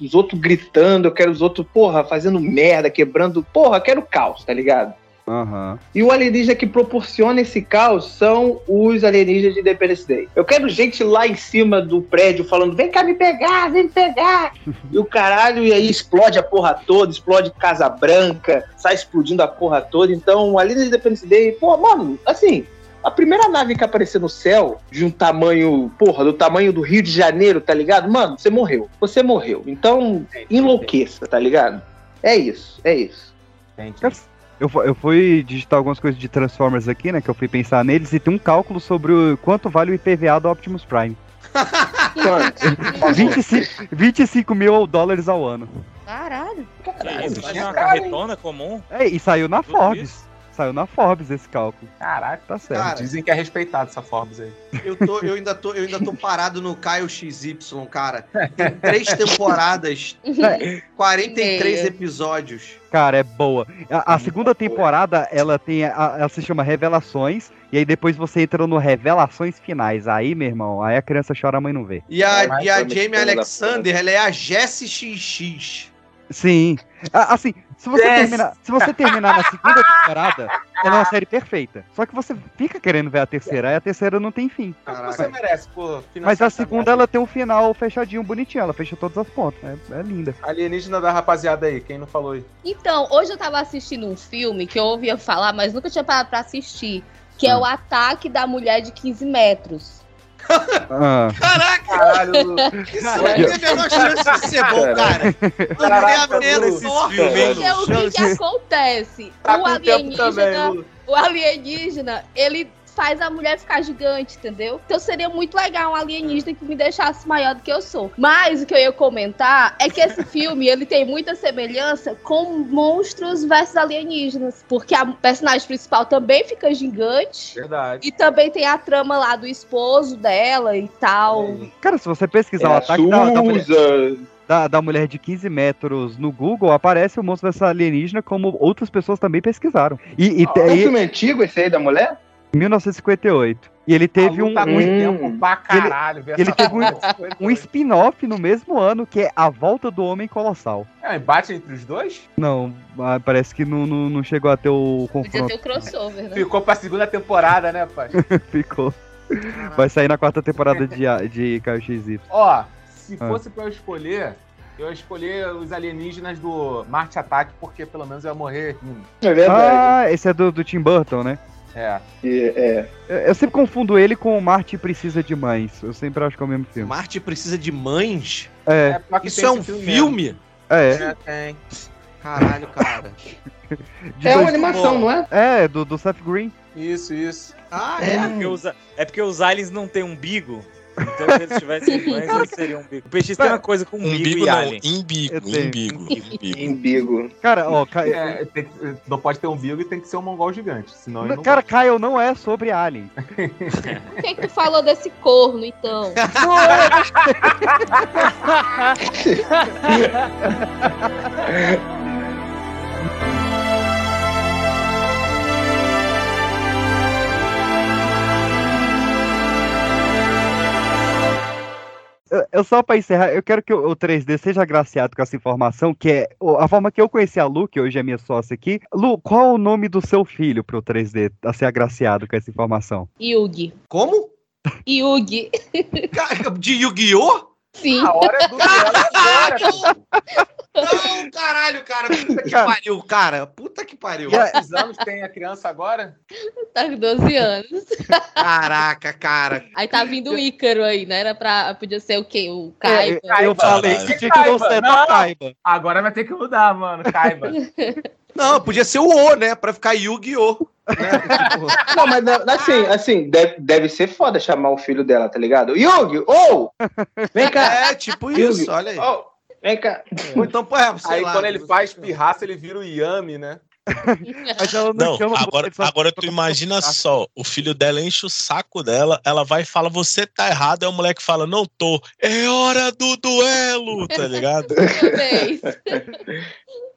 os outros gritando, eu quero os outros, porra, fazendo merda, quebrando, porra, eu quero caos, tá ligado? Aham. E o alienígena que proporciona esse caos são os alienígenas de Independence Day. Eu quero gente lá em cima do prédio falando: vem cá me pegar, vem me pegar. e o caralho, e aí explode a porra toda, explode Casa Branca, sai explodindo a porra toda. Então, o alienígena de Independence Day, pô, mano, assim. A primeira nave que apareceu no céu, de um tamanho, porra, do tamanho do Rio de Janeiro, tá ligado? Mano, você morreu. Você morreu. Então, enlouqueça, tá ligado? É isso, é isso. Entendi. Eu, eu fui digitar algumas coisas de Transformers aqui, né? Que eu fui pensar neles e tem um cálculo sobre o quanto vale o IPVA do Optimus Prime. Quanto? 25, 25 mil dólares ao ano. Caralho. Que isso? Vai uma carretona comum? É, e saiu na Tudo Forbes. isso? Saiu na Forbes esse cálculo. Caraca. Tá certo. Cara, Dizem que é respeitado essa Forbes aí. Eu, tô, eu, ainda tô, eu ainda tô parado no Caio XY, cara. Tem três temporadas, 43 Meio. episódios. Cara, é boa. A, a segunda temporada, ela tem. a- ela se chama Revelações. E aí depois você entra no Revelações Finais. Aí, meu irmão, aí a criança chora, a mãe não vê. E a, Mas e a Jamie Alexander, ela é a Jessie XX. Sim. A- Assim, se você, Yes. terminar, se você terminar na segunda temporada, ela é uma série perfeita. Só que você fica querendo ver a terceira, aí a terceira não tem fim. Você merece, pô. Mas a segunda, ela tem um final fechadinho, bonitinho. Ela fecha todas as pontas. É, é linda. Alienígena da rapaziada aí, quem não falou aí? Então, hoje eu tava assistindo um filme que eu ouvia falar, mas nunca tinha parado pra assistir. Que é o Ataque da Mulher de 15 Metros. Ah. Caraca! Caralho. Isso não tem a menor chance de ser bom, cara. Não tem a menor Lu. Porque o que, que acontece? Tá o também, alienígena, Lu. o alienígena, ele faz a mulher ficar gigante, entendeu? Então seria muito legal um alienígena que me deixasse maior do que eu sou. Mas o que eu ia comentar é que esse filme, ele tem muita semelhança com monstros versus alienígenas, porque a personagem principal também fica gigante. Verdade. E também tem a trama lá do esposo dela e tal. Cara, se você pesquisar o É a ataque da, da mulher, Suza. da, da mulher de 15 metros no Google, aparece o monstro dessa alienígena como outras pessoas também pesquisaram. E, e, É um filme antigo esse aí da mulher? 1958. E ele teve um, tá um- muito Hum. tempo pra caralho. ele essa teve um, um spin-off no mesmo ano, que é A Volta do Homem Colossal. É, embate entre os dois? Não, ah, parece que não, não, não chegou a ter o Podia confronto. ter o crossover, né? Ficou pra segunda temporada, né, pai? Ficou. Vai sair na quarta temporada de, de KXY. Ó, se Ah. fosse pra eu escolher, eu ia escolher os alienígenas do Marte Ataque, porque pelo menos eu ia morrer rindo. É verdade. Ah, esse é do, do Tim Burton, né? É. E- é. Eu, eu sempre confundo ele com o Marte Precisa de Mães. Eu sempre acho que é o mesmo filme. Marte precisa de mães? É, que Isso é um filme filme? é. É, tem. Caralho, cara. De É uma dois- animação, não é? É, do, do Seth Green. Isso, isso. Ah, É é? porque, os, é porque os aliens não têm umbigo. Então, se eles tivessem eles seriam umbigo. O peixe tem uma coisa com umbigo, Umbigo e não, alien. imbigo, imbigo, imbigo. Embigo. Cara, ó, Ca- É, tem que- não pode ter um umbigo e tem que ser um mongol gigante. Senão não cara, Kyle não é sobre Alien. Por que, que tu falou desse corno, então? Eu, eu só pra encerrar, eu quero que o, o 3D seja agraciado com essa informação, que é a forma que eu conheci a Lu, que hoje é minha sócia aqui. Lu, qual o nome do seu filho pro 3D a ser agraciado com essa informação? Yugi. Como? Yugi. De Yu-Gi-Oh? Sim. A hora é do agora. Não, caralho, cara. Puta que Cara. pariu, cara. Puta que pariu. Quantos anos tem a criança agora? Tá com 12 anos. Caraca, cara. Aí tá vindo o Ícaro aí, né? Era pra. Podia ser o quê? O É, Kaiba. eu, eu falei que tinha que Não. a Kaiba. Agora vai ter que mudar, mano. Caiba. Não, podia ser o O, né? Pra ficar Yu-Gi-Oh! Né? Tipo, Não, mas assim, assim deve, deve ser foda chamar o filho dela, tá ligado? Yugi, ou! Vem cá! é, tipo isso, olha aí. ô, vem cá! Ou então, pô, é, sei Aí lá, quando ele faz pirraça, ele vira o Yami, né? Mas ela não, Não, chama agora, agora tu imagina só, o filho dela enche o saco dela, ela vai e fala, você tá errado, aí o moleque fala, não tô, é hora do duelo, tá ligado?